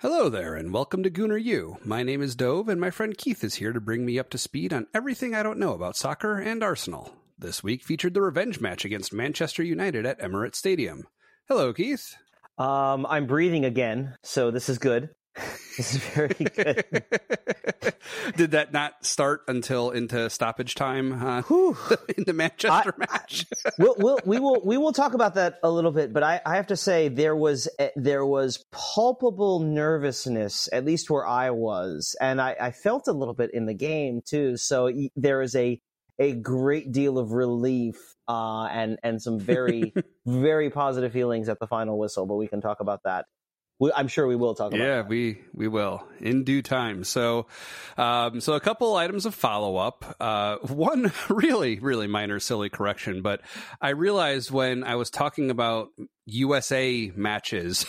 Hello there, and welcome to Gooner U. My name is Dov, and my friend Keith is here to bring me up to speed on everything I don't know about soccer and Arsenal. This week featured the revenge match against Manchester United at Emirates Stadium. Hello, Keith. Um, I'm breathing again, so this is good. This is very good. Did that not start until into stoppage time uh, in the Manchester I, match? we'll, we'll, we will we will talk about that a little bit, but I, I have to say there was eh, there was palpable nervousness, at least where I was, and I, I felt a little bit in the game too. So there is a a great deal of relief uh, and and some very very positive feelings at the final whistle, but we can talk about that I'm sure we will talk about. It. Yeah, that. we we will in due time. So, um, so a couple items of follow up. Uh, one really really minor silly correction, but I realized when I was talking about USA matches.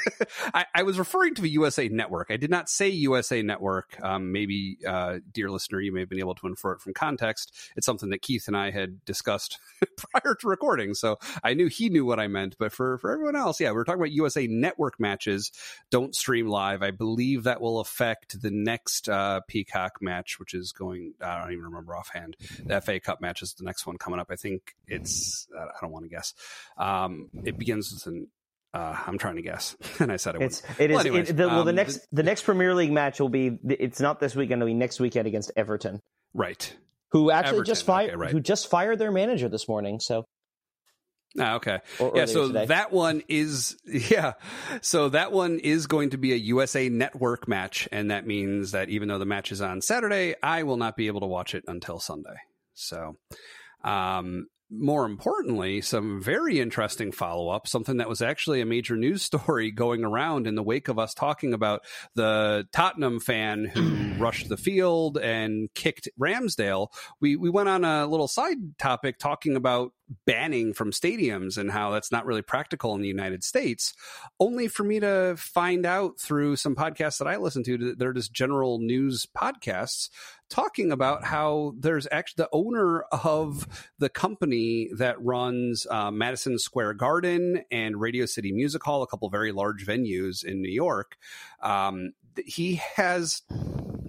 I, I, was referring to the USA Network. I did not say USA Network. Um, maybe, uh, dear listener, you may have been able to infer it from context. It's something that Keith and I had discussed prior to recording, so I knew he knew what I meant. But for for everyone else, yeah, we are talking about USA Network matches. Don't stream live. I believe that will affect the next uh, Peacock match, which is going. I don't even remember offhand. The FA Cup match is the next one coming up. I think it's. I don't want to guess. Um, it begins begins with an uh, I'm trying to guess, and I said it. It's it well, is, anyways, it, the, well, um, the next the next Premier League match will be. It's not this weekend. It'll be next weekend against Everton. Right. Who actually Everton, just fired? Okay, right. Who just fired their manager this morning? So. Ah, okay. Or, yeah, so today. that one is yeah. So that one is going to be a USA Network match, and that means that even though the match is on Saturday, I will not be able to watch it until Sunday. So, um, more importantly, some very interesting follow up, something that was actually a major news story going around in the wake of us talking about the Tottenham fan who rushed the field and kicked Ramsdale. We, we went on a little side topic talking about banning from stadiums and how that's not really practical in the United States, only for me to find out through some podcasts that I listen to that they're just general news podcasts talking about how there's actually the owner of the company that runs uh, Madison Square Garden and Radio City Music Hall, a couple very large venues in New York. Um, he has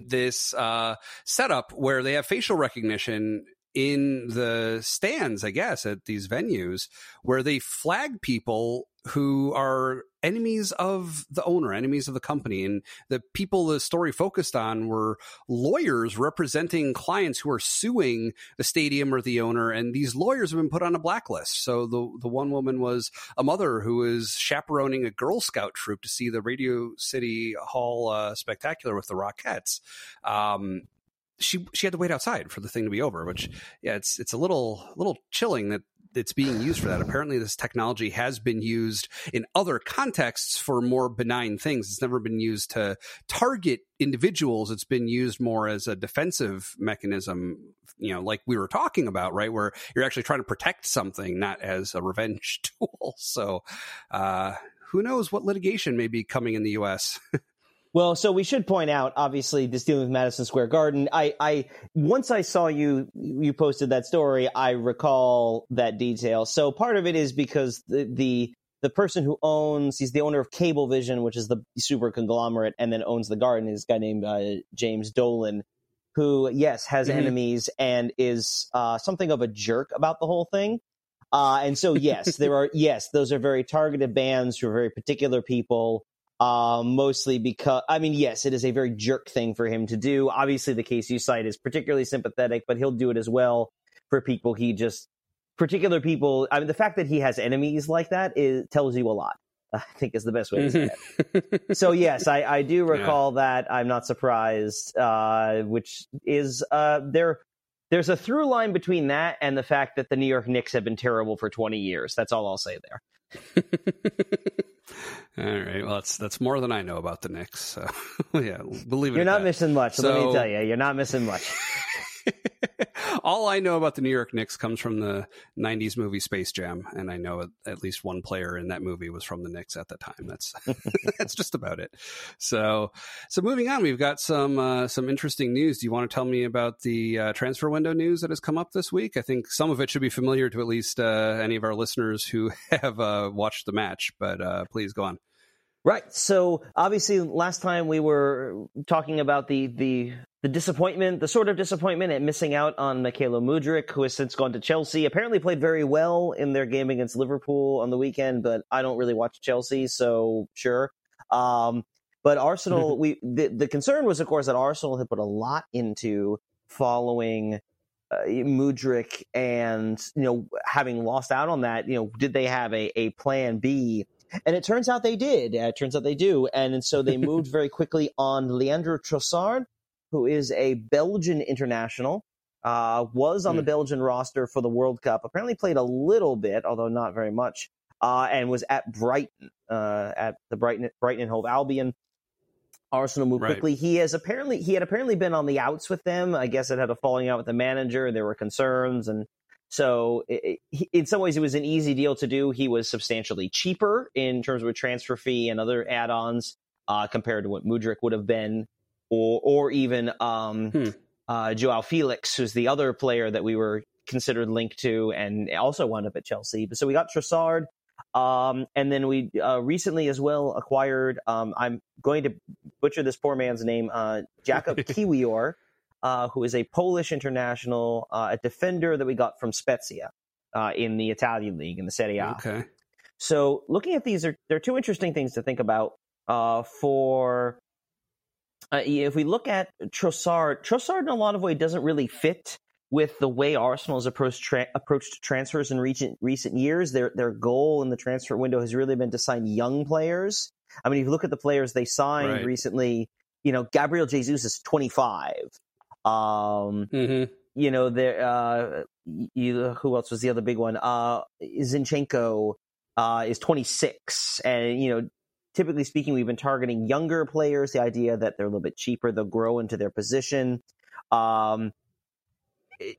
this uh, setup where they have facial recognition in the stands, I guess, at these venues where they flag people who are enemies of the owner, enemies of the company. And the people the story focused on were lawyers representing clients who are suing the stadium or the owner. And these lawyers have been put on a blacklist. So the, the one woman was a mother who was chaperoning a Girl Scout troop to see the Radio City Hall uh, spectacular with the Rockettes. Um, she she had to wait outside for the thing to be over which yeah it's it's a little little chilling that it's being used for that. Apparently this technology has been used in other contexts for more benign things. It's never been used to target individuals. It's been used more as a defensive mechanism you know like we were talking about right? Where you're actually trying to protect something not as a revenge tool. So uh who knows what litigation may be coming in the us Well, so we should point out, obviously, this dealing with Madison Square Garden. I, I once I saw you, you posted that story. I recall that detail. So part of it is because the the the person who owns, he's the owner of Cablevision, which is the super conglomerate, and then owns the garden. Is a guy named uh, James Dolan, who yes has mm-hmm. enemies and is uh, something of a jerk about the whole thing. Uh, and so yes, there are yes, those are very targeted bans for very particular people uh, mostly because, I mean, yes, it is a very jerk thing for him to do. Obviously, the case you cite is particularly sympathetic, but he'll do it as well for people he just, particular people. I mean, the fact that he has enemies like that is, tells you a lot. I think is the best way to say it. so yes, I, I do recall yeah. that. I'm not surprised. Uh, which is uh, there. There's a through line between that and the fact that the New York Knicks have been terrible for 20 years. That's all I'll say there. All right. Well, that's that's more than I know about the Knicks. So yeah, believe it. You're not that. missing much. So, let me tell you, you're not missing much. All I know about the New York Knicks comes from the '90s movie Space Jam, and I know at least one player in that movie was from the Knicks at the time. That's that's just about it. So, so moving on, we've got some uh, some interesting news. Do you want to tell me about the uh, transfer window news that has come up this week? I think some of it should be familiar to at least uh, any of our listeners who have uh, watched the match. But uh, please go on. Right. So obviously, last time we were talking about the the the disappointment, the sort of disappointment at missing out on Mykhailo Mudryk, who has since gone to Chelsea. Apparently, played very well in their game against Liverpool on the weekend, but I don't really watch Chelsea, so sure. Um, but Arsenal, we the, the concern was, of course, that Arsenal had put a lot into following uh, Mudryk, and you know, having lost out on that, you know, did they have a a plan B? And it turns out they did. Uh, it turns out they do. And, and so they moved very quickly on Leandro Trossard, who is a Belgian international, uh, was on mm. the hmm. Belgian roster for the World Cup, apparently played a little bit, although not very much, uh, and was at Brighton, uh, at the Brighton, Brighton and Hove Albion. Arsenal moved right. quickly. He has apparently he had apparently been on the outs with them. I guess it had a falling out with the manager. There were concerns, and so it, in some ways, it was an easy deal to do. He was substantially cheaper in terms of a transfer fee and other add-ons uh, compared to what Mudryk would have been, or or even um, hmm. uh, Joao Felix, who's the other player that we were considered linked to, and also wound up at Chelsea. But so we got Trossard. Um, and then we uh, recently as well acquired, um, I'm going to butcher this poor man's name, uh, Jakub Kiwior, uh, who is a Polish international, uh, a defender that we got from Spezia uh, in the Italian league in the Serie A. Okay. So looking at these, there, there are two interesting things to think about. Uh, for uh, if we look at Trossard, Trossard in a lot of ways doesn't really fit with the way Arsenal has approached tra- approached transfers in recent recent years. Their their goal in the transfer window has really been to sign young players. I mean, if you look at the players they signed right. recently, you know, Gabriel Jesus is 25. Um, mm-hmm. You know, there. Uh, you, who else was the other big one? Uh, Zinchenko uh, is 26, and you know, typically speaking, we've been targeting younger players. The idea that they're a little bit cheaper, they'll grow into their position. Um,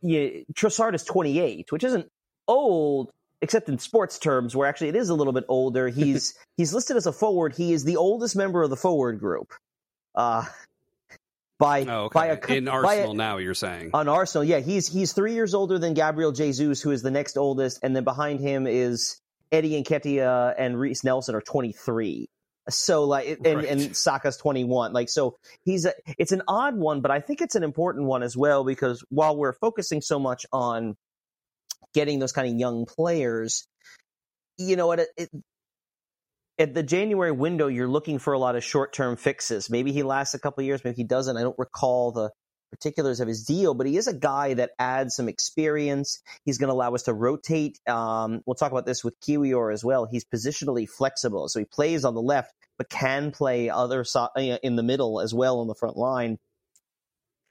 yeah, Trossard is 28, which isn't old, except in sports terms, where actually it is a little bit older. He's he's listed as a forward. He is the oldest member of the forward group. Uh, by oh, okay. by a in Arsenal a, now. You're saying on Arsenal, yeah, he's he's three years older than Gabriel Jesus, who is the next oldest, and then behind him is Eddie Nketiah and Reiss Nelson are 23. So like, and, right. and Saka's 21. Like, so he's a, it's an odd one, but I think it's an important one as well because while we're focusing so much on getting those kind of young players, you know, at, it, at the January window, you're looking for a lot of short term fixes. Maybe he lasts a couple years, maybe he doesn't. I don't recall the particulars of his deal, but he is a guy that adds some experience. He's going to allow us to rotate. Um, we'll talk about this with Kiwior as well. He's positionally flexible, so he plays on the left, but can play other so- uh, in the middle as well on the front line,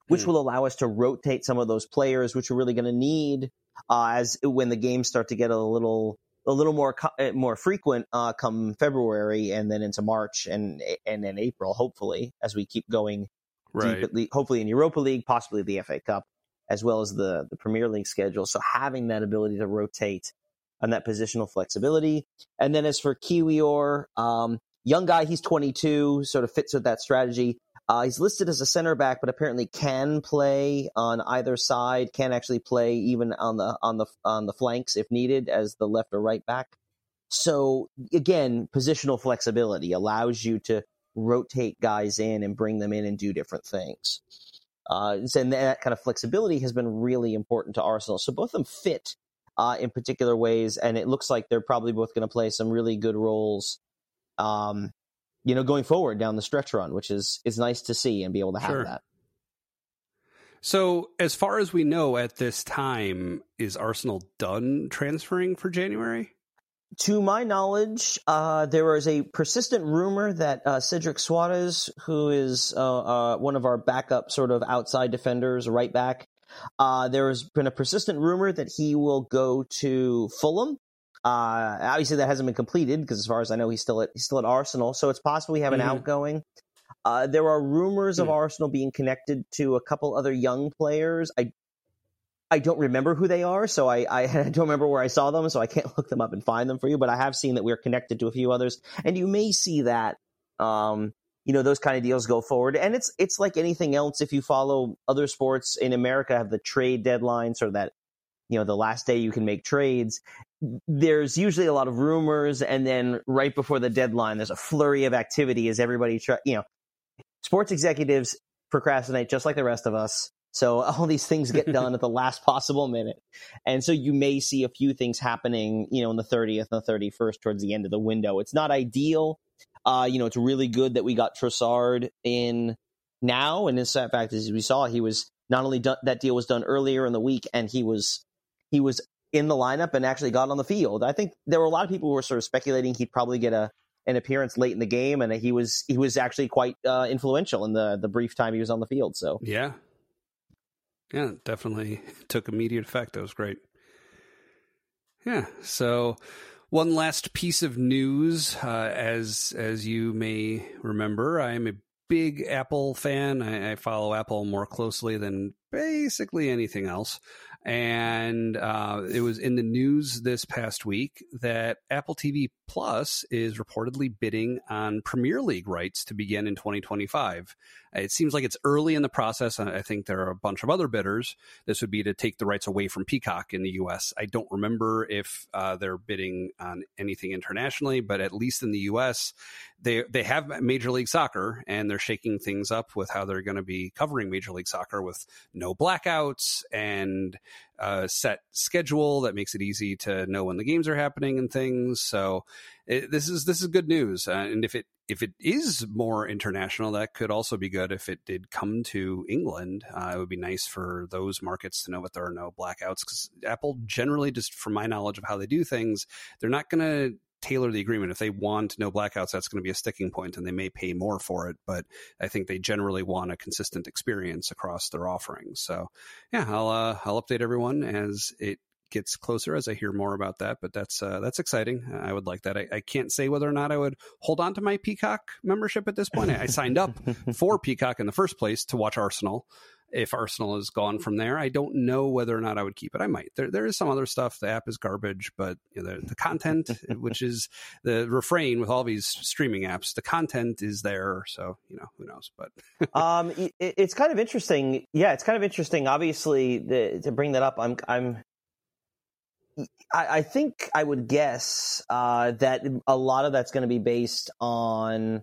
which hmm. will allow us to rotate some of those players, which we're really going to need uh, as when the games start to get a little a little more uh, more frequent uh, come February and then into March and and then April, hopefully, as we keep going right. deep, league, hopefully in Europa League, possibly the FA Cup, as well as the the Premier League schedule. So having that ability to rotate and that positional flexibility, and then as for Kiwior, um, young guy, he's 22, sort of fits with that strategy. Uh, he's listed as a center back, but apparently can play on either side. Can actually play even on the on the on the flanks if needed, as the left or right back. So again, positional flexibility allows you to rotate guys in and bring them in and do different things. Uh, and that kind of flexibility has been really important to Arsenal. So both of them fit uh, in particular ways, and it looks like they're probably both going to play some really good roles um, you know, going forward down the stretch run, which is is nice to see and be able to have sure. that. So, as far as we know at this time, is Arsenal done transferring for January? To my knowledge, uh, there is a persistent rumor that uh, Cedric Soares, who is uh, uh one of our backup sort of outside defenders, right back, uh, there has been a persistent rumor that he will go to Fulham uh, obviously, that hasn't been completed because, as far as I know, he's still at he's still at Arsenal. So it's possible we have an mm-hmm. outgoing. Uh, there are rumors mm-hmm. of Arsenal being connected to a couple other young players. I I don't remember who they are, so I, I don't remember where I saw them, so I can't look them up and find them for you. But I have seen that we're connected to a few others, and you may see that. Um, you know those kind of deals go forward, and it's it's like anything else. If you follow other sports in America, have the trade deadline, sort of that you know the last day you can make trades there's usually a lot of rumors, and then right before the deadline, there's a flurry of activity as everybody try. You know, sports executives procrastinate just like the rest of us. So all these things get done at the last possible minute. And so you may see a few things happening, you know, on the 30th and the 31st towards the end of the window. It's not ideal. Uh, you know, it's really good that we got Trossard in now. And in fact, as we saw, he was not only done, that deal was done earlier in the week and he was, he was in the lineup and actually got on the field. I think there were a lot of people who were sort of speculating he'd probably get a, an appearance late in the game, and he was he was actually quite uh, influential in the the brief time he was on the field. So yeah, yeah, definitely took immediate effect. That was great. Yeah. So one last piece of news, uh, as as you may remember, I am a big Apple fan. I, I, follow Apple more closely than basically anything else. And uh, it was in the news this past week that Apple TV Plus is reportedly bidding on Premier League rights to begin in 2025. It seems like it's early in the process. I think there are a bunch of other bidders. This would be to take the rights away from Peacock in the U.S. I don't remember if uh, they're bidding on anything internationally, but at least in the U.S., they they have Major League Soccer, and they're shaking things up with how they're going to be covering Major League Soccer with no blackouts and a set schedule that makes it easy to know when the games are happening and things. So it, this is this is good news. Uh, and if it if it is more international, that could also be good. If it did come to England, uh, it would be nice for those markets to know that there are no blackouts because Apple generally, just from my knowledge of how they do things, they're not going to tailor the agreement. If they want no blackouts, that's going to be a sticking point and they may pay more for it. But I think they generally want a consistent experience across their offerings. So yeah, I'll, uh, I'll update everyone as it gets closer as I hear more about that. But that's uh, that's exciting. I would like that. I, I, can't say whether or not I would hold on to my Peacock membership at this point. I, I signed up for Peacock in the first place to watch Arsenal if Arsenal is gone from there. I don't know whether or not I would keep it. I might. There, there is some other stuff. The app is garbage, but you know, the, the content, which is the refrain with all these streaming apps, the content is there. So you know, who knows? But um, it, it's kind of interesting. Yeah, it's kind of interesting. Obviously, the, to bring that up, I'm, I'm. I, think I would guess uh, that a lot of that's going to be based on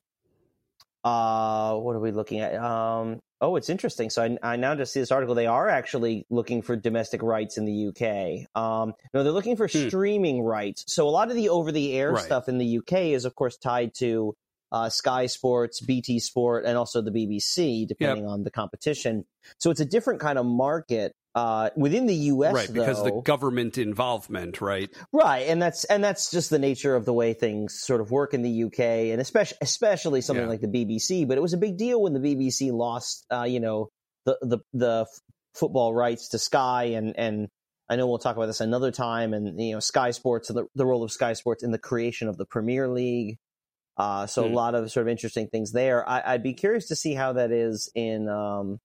uh, what are we looking at? Um, Oh, it's interesting. So I, I, now just see this article. They are actually looking for domestic rights in the UK. Um, no, they're looking for hmm. streaming rights. So a lot of the over-the-air right. stuff in the UK is, of course, tied to uh, Sky Sports, BT Sport, and also the BBC, depending yep. on the competition. So it's a different kind of market uh, within the U.S. Right, because though, the government involvement, right? Right, and that's and that's just the nature of the way things sort of work in the U.K. and especially especially something yeah. like the BBC. But it was a big deal when the BBC lost, uh, you know, the the the football rights to Sky, and and I know we'll talk about this another time, and you know, Sky Sports and the, the role of Sky Sports in the creation of the Premier League. Uh, so hmm. a lot of sort of interesting things there. I, would be curious to see how that is in um,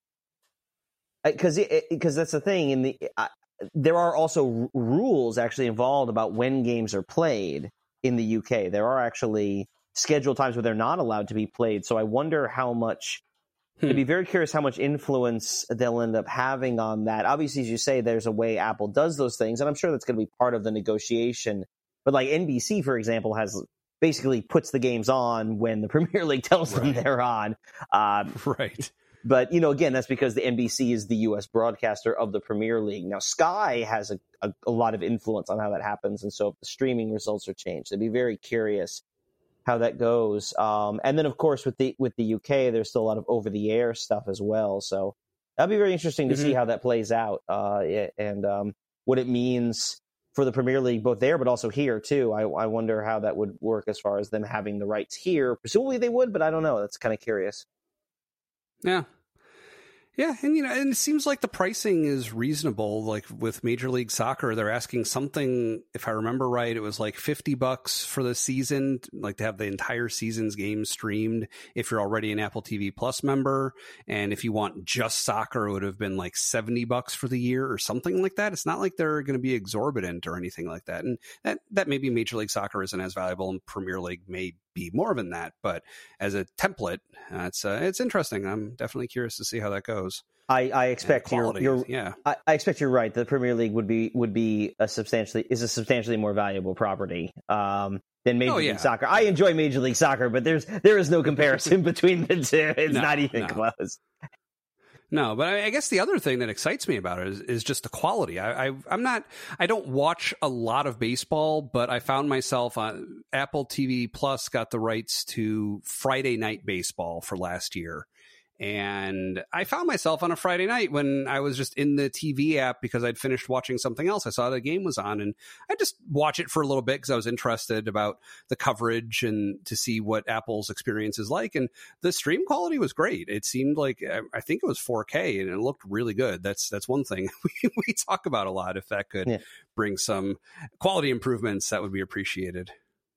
because because that's the thing in the uh, there are also r- rules actually involved about when games are played in the UK. There are actually scheduled times where they're not allowed to be played. So I wonder how much. Hmm. I'd be very curious how much influence they'll end up having on that. Obviously, as you say, there's a way Apple does those things, and I'm sure that's going to be part of the negotiation. But like NBC, for example, has basically puts the games on when the Premier League tells right. them they're on. Um, right. But you know, again, that's because the NBC is the U.S. broadcaster of the Premier League. Now, Sky has a, a, a lot of influence on how that happens, and so if the streaming results are changed, I'd be very curious how that goes. Um, and then, of course, with the with the UK, there's still a lot of over the air stuff as well. So that'll be very interesting to mm-hmm. see how that plays out uh, and um, what it means for the Premier League, both there but also here too. I, I wonder how that would work as far as them having the rights here. Presumably they would, but I don't know. That's kind of curious. Yeah, yeah, and you know, and it seems like the pricing is reasonable. Like with Major League Soccer, they're asking something. If I remember right, it was like fifty bucks for the season, like to have the entire season's games streamed. If you're already an Apple TV Plus member, and if you want just soccer, it would have been like seventy bucks for the year or something like that. It's not like they're going to be exorbitant or anything like that. And that that maybe Major League Soccer isn't as valuable, and Premier League may be more than that. But as a template, uh, it's uh, it's interesting. I'm definitely curious to see how that goes. I, I expect you're, you're yeah. I, I, expect you're right. The Premier League would be would be a substantially is a substantially more valuable property um, than Major oh, yeah. League Soccer. I enjoy Major League Soccer, but there's there is no comparison between the two. It's no, not even no. close. No, but I, I, guess the other thing that excites me about it is, is just the quality. I, am not, I don't watch a lot of baseball, but I found myself on Apple TV Plus got the rights to Friday Night Baseball for last year, and I found myself on a Friday night when I was just in the TV app because I'd finished watching something else. I saw the game was on and I just watch it for a little bit because I was interested about the coverage and to see what Apple's experience is like. And the stream quality was great. It seemed like uh, I think it was 4K and it looked really good. That's that's one thing we, we talk about a lot. If that could yeah. bring some quality improvements, that would be appreciated.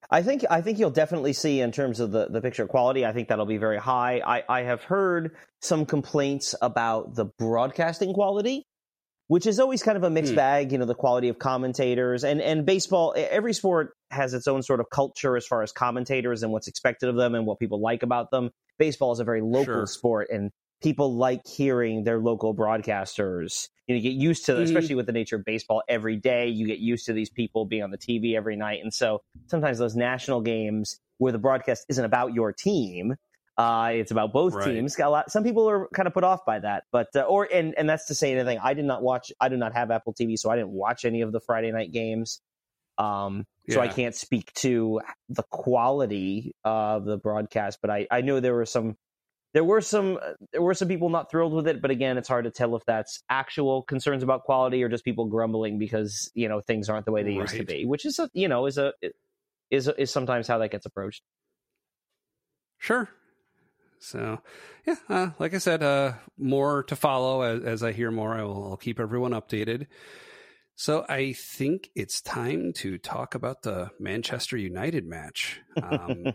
I think I think you'll definitely see in terms of the, the picture quality. I think that'll be very high. I, I have heard some complaints about the broadcasting quality, which is always kind of a mixed hmm. bag. You know, the quality of commentators and and baseball. Every sport has its own sort of culture as far as commentators and what's expected of them and what people like about them. Baseball is a very local sure. sport, and people like hearing their local broadcasters. You, know, you get used to, mm-hmm. especially with the nature of baseball, every day. You get used to these people being on the TV every night, and so sometimes those national games where the broadcast isn't about your team, uh, it's about both right. teams. A lot, some people are kind of put off by that, but uh, or and and that's to say anything. I did not watch. I do not have Apple TV, so I didn't watch any of the Friday night games. Um, yeah. so I can't speak to the quality of the broadcast, but I I know there were some there were some there were some people not thrilled with it, but again, it's hard to tell if that's actual concerns about quality or just people grumbling because you know things aren't the way they right. used to be, which is a you know is a is a, is sometimes how that gets approached. Sure. So, yeah, uh, like I said, uh, more to follow as, as I hear more. I will I'll keep everyone updated. So I think it's time to talk about the Manchester United match. Um,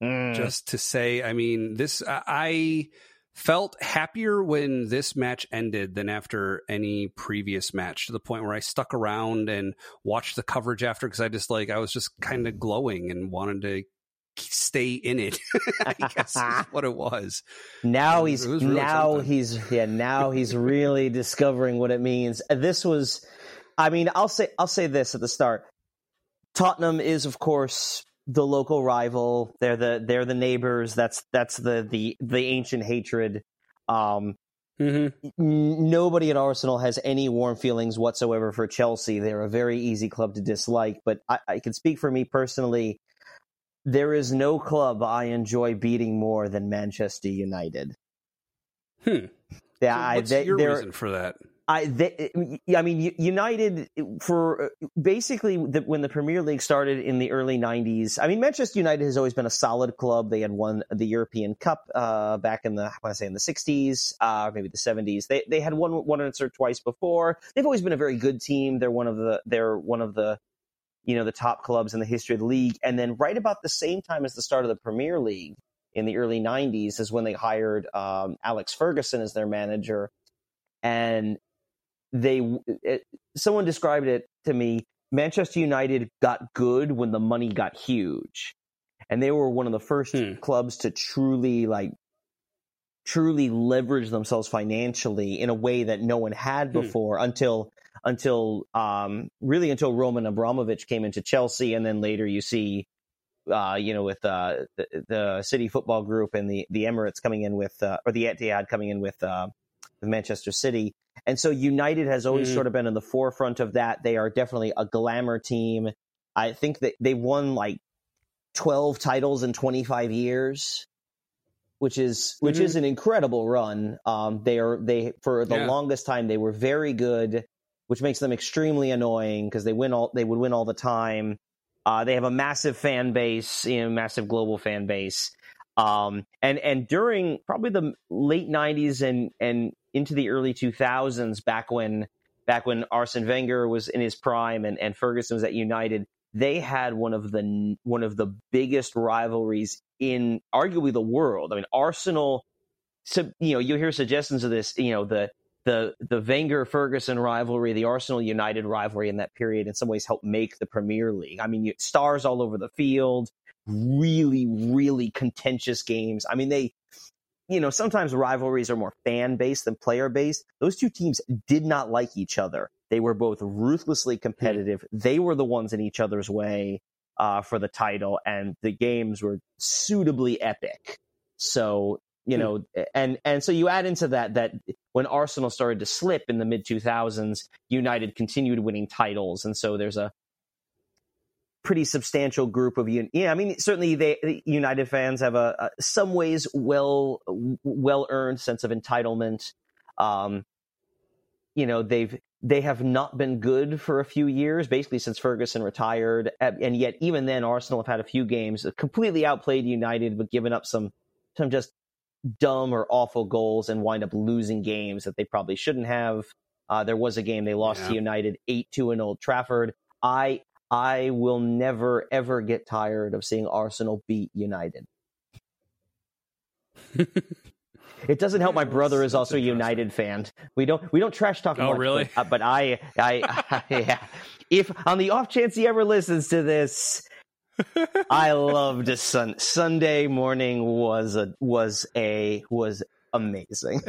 just to say, I mean, this I felt happier when this match ended than after any previous match to the point where I stuck around and watched the coverage after because I just like I was just kind of glowing and wanted to stay in it. I guess is what it was. Now he's really now something. he's yeah now he's really discovering what it means. This was I mean, I'll say I'll say this at the start. Tottenham is, of course, the local rival. They're the they're the neighbors. That's that's the the the ancient hatred. Um, mm-hmm. n- nobody at Arsenal has any warm feelings whatsoever for Chelsea. They're a very easy club to dislike. But I, I can speak for me personally. There is no club I enjoy beating more than Manchester United. Hmm. Yeah, so what's I, they, your reason for that? I, they, I mean, United for uh, basically the, when the Premier League started in the early '90s. I mean, Manchester United has always been a solid club. They had won the European Cup uh, back in the I want to say in the '60s, uh, maybe the '70s. They they had won one once or twice before. They've always been a very good team. They're one of the they're one of the you know the top clubs in the history of the league. And then right about the same time as the start of the Premier League in the early '90s is when they hired um, Alex Ferguson as their manager. And they it, someone described it to me manchester united got good when the money got huge and they were one of the first hmm. clubs to truly like truly leverage themselves financially in a way that no one had hmm. before hmm. until until um, really until Roman Abramovich came into Chelsea, and then later you see, uh, you know, with uh, the, the, City Football Group and the the Emirates coming in with, uh, or the Etihad coming in with, uh, with Manchester City. And so United has always mm. sort of been in the forefront of that. They are definitely a glamour team. I think that they won like 12 titles in 25 years, which is which mm-hmm. is an incredible run. Um, they are they for the yeah. longest time they were very good, which makes them extremely annoying because they win all they would win all the time. Uh, they have a massive fan base, you know, massive global fan base. Um, and and during probably the late '90s and and into the early 2000s, back when back when Arsene Wenger was in his prime and, and Ferguson was at United, they had one of the one of the biggest rivalries in arguably the world. I mean, Arsenal. So you know, you hear suggestions of this. You know, the the the Wenger Ferguson rivalry, the Arsenal United rivalry in that period, in some ways helped make the Premier League. I mean, stars all over the field, really, really contentious games. I mean, they you know, sometimes rivalries are more fan based than player based. Those two teams did not like each other. They were both ruthlessly competitive. They were the ones in each other's way uh, for the title, and the games were suitably epic. So you know, and and so you add into that that when Arsenal started to slip in the mid 2000s, United continued winning titles, and so there's a pretty substantial group of you. Yeah, I mean, certainly they United fans have a, a some ways well well earned sense of entitlement. Um, you know, they've they have not been good for a few years, basically since Ferguson retired, and yet even then, Arsenal have had a few games completely outplayed United, but given up some some just dumb or awful goals and wind up losing games that they probably shouldn't have. Uh, there was a game they lost yeah. to United eight two in Old Trafford. I I will never ever get tired of seeing Arsenal beat United. it doesn't help. My brother is also a United fan. We don't we don't trash talk. Oh, much, really? But, uh, but I, I, I, yeah. If on the off chance he ever listens to this, I loved a Sun Sunday morning was a was a was amazing.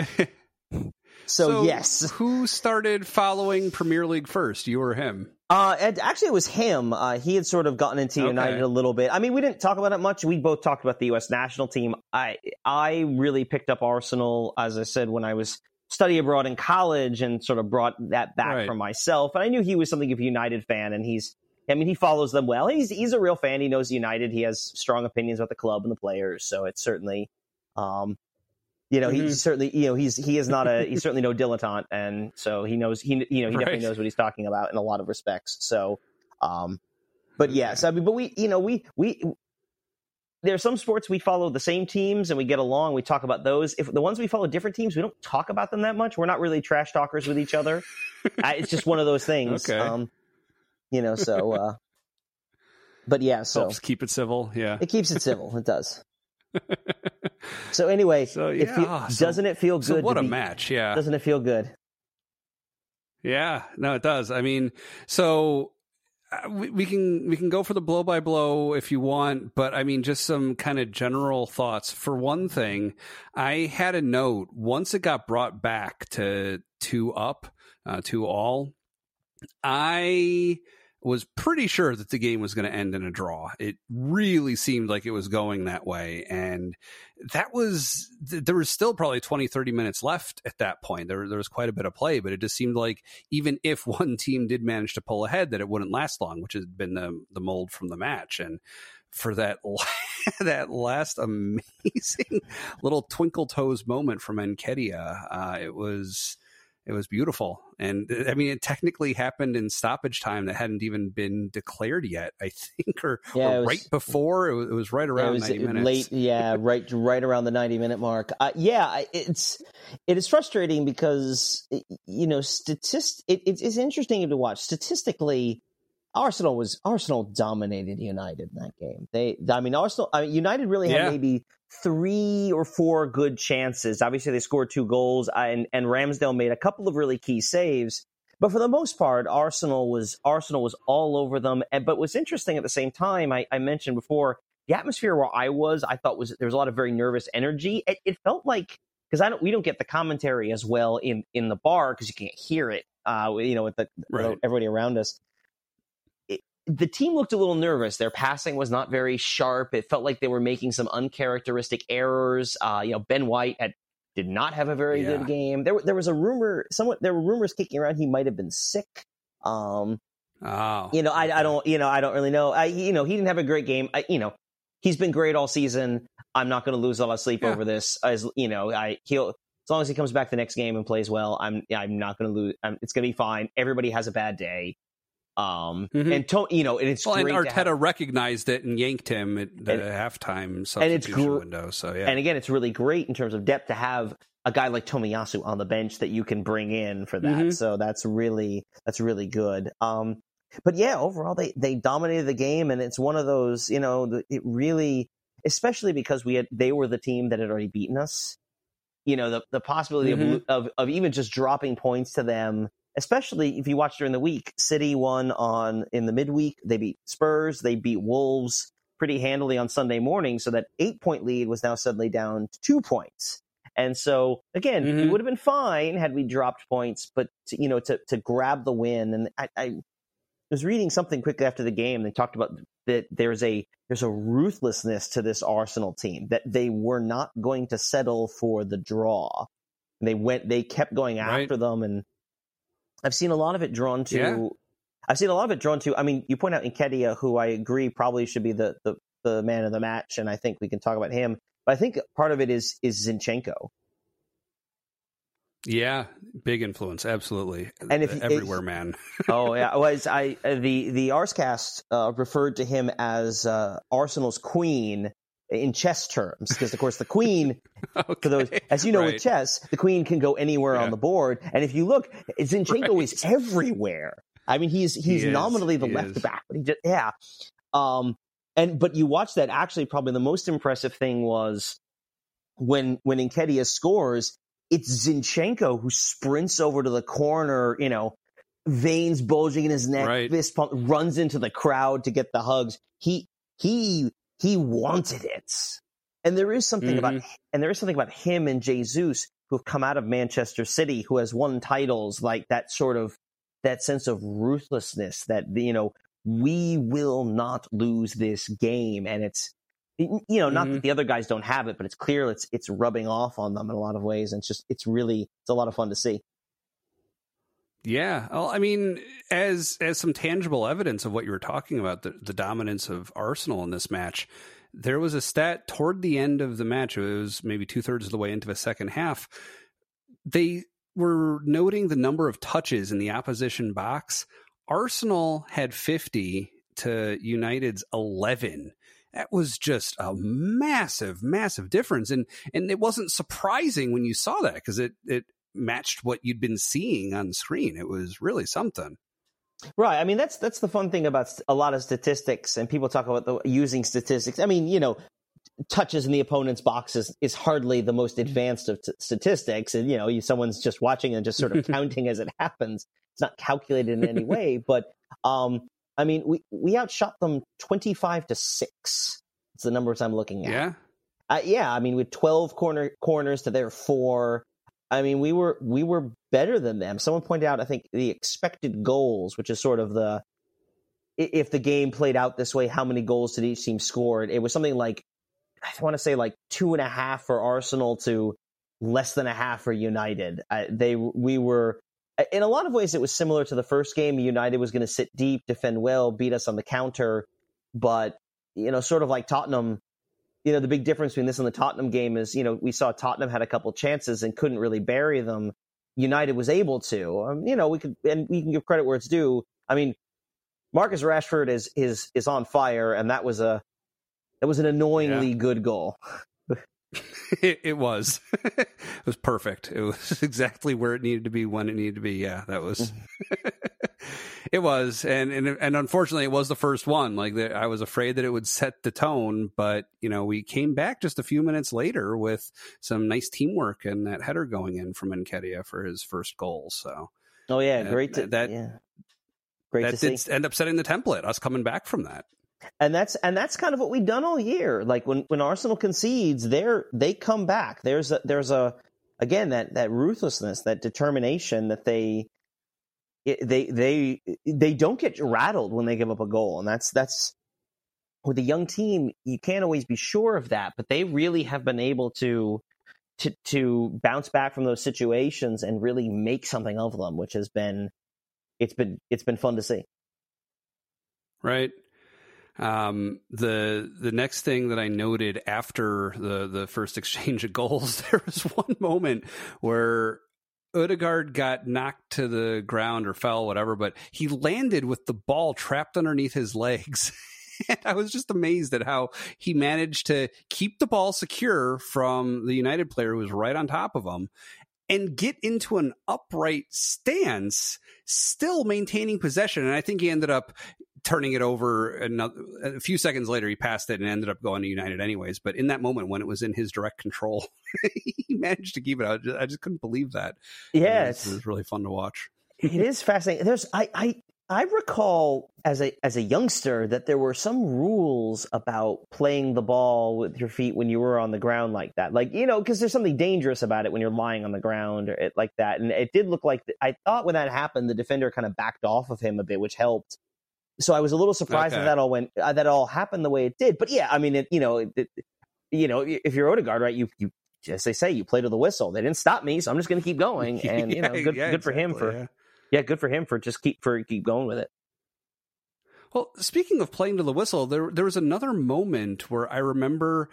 So, so, yes, who started following Premier League first? You or him? Uh, actually, it was him. Uh, he had sort of gotten into United okay. a little bit. I mean, we didn't talk about it much. We both talked about the U.S. national team. I I really picked up Arsenal, as I said, when I was study abroad in college, and sort of brought that back right. for myself. And I knew he was something of a United fan, and he's. I mean, he follows them well. He's he's a real fan. He knows United. He has strong opinions about the club and the players. So it's certainly um, you know, mm-hmm. he's certainly, you know, he's he is not a he's certainly no dilettante, and so he knows he you know he right. definitely knows what he's talking about in a lot of respects. So, um, but yes, I mean, but we you know we we there are some sports we follow the same teams and we get along. We talk about those. If the ones we follow different teams, we don't talk about them that much. We're not really trash talkers with each other. I, it's just one of those things. Okay. Um, you know, so. uh But yeah, so helps keep it civil. Yeah, it keeps it civil. It does. So anyway, so yeah, it feel, doesn't it feel good? So what a be, match! Yeah, doesn't it feel good? Yeah, no, it does. I mean, so uh, we, we, can we can go for the blow by blow if you want, but I mean, just some kind of general thoughts. For one thing, I had a note once it got brought back to two up, uh, two all. I was pretty sure that the game was going to end in a draw. It really seemed like it was going that way. And that was, there was still probably 20, 30 minutes left at that point. There, there was quite a bit of play, but it just seemed like even if one team did manage to pull ahead, that it wouldn't last long, which has been the, the mold from the match. And for that, that last amazing little twinkle toes moment from Nketiah, uh, it was, it was beautiful. And uh, I mean, it technically happened in stoppage time that hadn't even been declared yet, I think, or, yeah, or was, right before. It was, it was right around it was 90 minutes. Late, yeah, right, right around the 90 minute mark. Uh, yeah, it's, it is frustrating because, you know, statist, it, it's interesting to watch. Statistically, Arsenal was Arsenal dominated United in that game. They, I mean, Arsenal, I mean, United really had yeah. maybe three or four good chances. Obviously, they scored two goals, uh, and and Ramsdale made a couple of really key saves. But for the most part, Arsenal was Arsenal was all over them. And but what's interesting at the same time, I, I mentioned before, the atmosphere where I was, I thought was there was a lot of very nervous energy. It, it felt like because I don't we don't get the commentary as well in in the bar because you can't hear it. Uh, you know, with the right. everybody around us the team looked a little nervous. Their passing was not very sharp. It felt like they were making some uncharacteristic errors. Uh, you know, Ben White had did not have a very yeah. good game. There, there was a rumor. Somewhat, there were rumors kicking around he might have been sick. Um, oh, you know, I, I don't, you know, I don't really know. I, you know, he didn't have a great game. I, you know, he's been great all season. I'm not going to lose a lot of sleep yeah. over this. As you know, I he'll as long as he comes back the next game and plays well. I'm, I'm not going to lose. I'm, it's going to be fine. Everybody has a bad day. Um, mm-hmm. and to, you know, and it's well, and Arteta have, recognized it and yanked him at the and, halftime substitution and it's gr- window. So yeah, and again, it's really great in terms of depth to have a guy like Tomiyasu on the bench that you can bring in for that. Mm-hmm. So that's really that's really good. Um, but yeah, overall they they dominated the game, and it's one of those you know it really, especially because we had they were the team that had already beaten us. You know the the possibility mm-hmm. of, of of even just dropping points to them especially if you watch during the week. City won on in the midweek. They beat Spurs. They beat Wolves pretty handily on Sunday morning. So that eight point lead was now suddenly down to two points. And so again, mm-hmm. it would have been fine had we dropped points, but to, you know, to to grab the win. And I, I was reading something quickly after the game. They talked about that there's a there's a ruthlessness to this Arsenal team that they were not going to settle for the draw. They went, they kept going after right. them, and I've seen a lot of it drawn to. Yeah. I've seen a lot of it drawn to. I mean, you point out Nketiah, who I agree probably should be the, the the man of the match, and I think we can talk about him. But I think part of it is is Zinchenko. Yeah, big influence, absolutely. And if everywhere, man. oh yeah, was I the the Arsecast uh, referred to him as uh, Arsenal's queen in chess terms because of course the queen okay. for those as you know right. with chess the queen can go anywhere yeah. on the board and if you look Zinchenko right. is everywhere I mean he's he's he nominally the he left is. back but he just yeah um and but you watch that actually probably the most impressive thing was when when Nketiah scores, it's Zinchenko who sprints over to the corner, you know, veins bulging in his neck, right. fist pump, runs into the crowd to get the hugs. He he he wanted it. And there is something mm-hmm. about and there is something about him and Jesus who have come out of Manchester City who has won titles like that sort of that sense of ruthlessness that you know we will not lose this game. And it's, you know, not mm-hmm. that the other guys don't have it, but it's clear it's, it's rubbing off on them in a lot of ways. And it's just, it's really, it's a lot of fun to see. Yeah, well, I mean, as as some tangible evidence of what you were talking about, the, the dominance of Arsenal in this match, there was a stat toward the end of the match. It was maybe two thirds of the way into the second half. They were noting the number of touches in the opposition box Arsenal had 50 to United's 11. That was just a massive, massive difference. And and it wasn't surprising when you saw that because it, it matched what you'd been seeing on screen. It was really something. Right. I mean, that's that's the fun thing about a lot of statistics, and people talk about the, using statistics. I mean, you know, touches in the opponent's box is, is hardly the most advanced of t- statistics, and you know, you, someone's just watching and just sort of counting as it happens. It's not calculated in any way, but um, I mean, we we outshot them twenty five to six. It's the numbers I'm looking at. Yeah. Uh, yeah, I mean, with twelve corner corners to their four, I mean, we were we were better than them. Someone pointed out, I think, the expected goals, which is sort of the if the game played out this way, how many goals did each team score? It was something like I want to say like two and a half for Arsenal to less than a half for United. They we were in a lot of ways, it was similar to the first game. United was going to sit deep, defend well, beat us on the counter. But, you know, sort of like Tottenham, you know, the big difference between this and the Tottenham game is, you know, we saw Tottenham had a couple chances and couldn't really bury them. United was able to. Um, you know, we could, and we can give credit where it's due. I mean, Marcus Rashford is is is on fire, and that was a that was an annoyingly yeah. good goal. it, it, was. it was perfect. It was exactly where it needed to be when it needed to be. Yeah, that was. It was, and, and and unfortunately, it was the first one. Like the, I was afraid that it would set the tone, but you know, we came back just a few minutes later with some nice teamwork and that header going in from Nketiah for his first goal. So. Oh yeah, great to that. Yeah. Great that did see. end up setting the template. Us coming back from that and that's and that's kind of what we've done all year. Like when when Arsenal concedes, they're they come back. There's a there's a again that that ruthlessness, that determination that they they they they don't get rattled when they give up a goal, and that's that's with a young team. You can't always be sure of that, but they really have been able to to to bounce back from those situations and really make something of them, which has been it's been it's been fun to see. Right. Um, the the next thing that I noted after the the first exchange of goals, there was one moment where Odegaard got knocked to the ground or fell, whatever, but he landed with the ball trapped underneath his legs. and I was just amazed at how he managed to keep the ball secure from the United player who was right on top of him and get into an upright stance, still maintaining possession. And I think he ended up turning it over another, a few seconds later he passed it and ended up going to united anyways but in that moment when it was in his direct control he managed to keep it out I just couldn't believe that yeah it was, it was really fun to watch it is fascinating there's i i I recall as a as a youngster that there were some rules about playing the ball with your feet when you were on the ground like that. Like you know, because there's something dangerous about it when you're lying on the ground or it, like that. And it did look like I thought when that happened, the defender kind of backed off of him a bit, which helped. So I was a little surprised okay. that that all went uh, that all happened the way it did. But yeah, I mean, it, you know, it, you know, if you're Odegaard, right, you you as they say, you play to the whistle. They didn't stop me, so I'm just going to keep going. And you know, good, yeah, good exactly, for him for yeah. yeah, good for him for just keep for keep going with it. Well, speaking of playing to the whistle, there there was another moment where I remember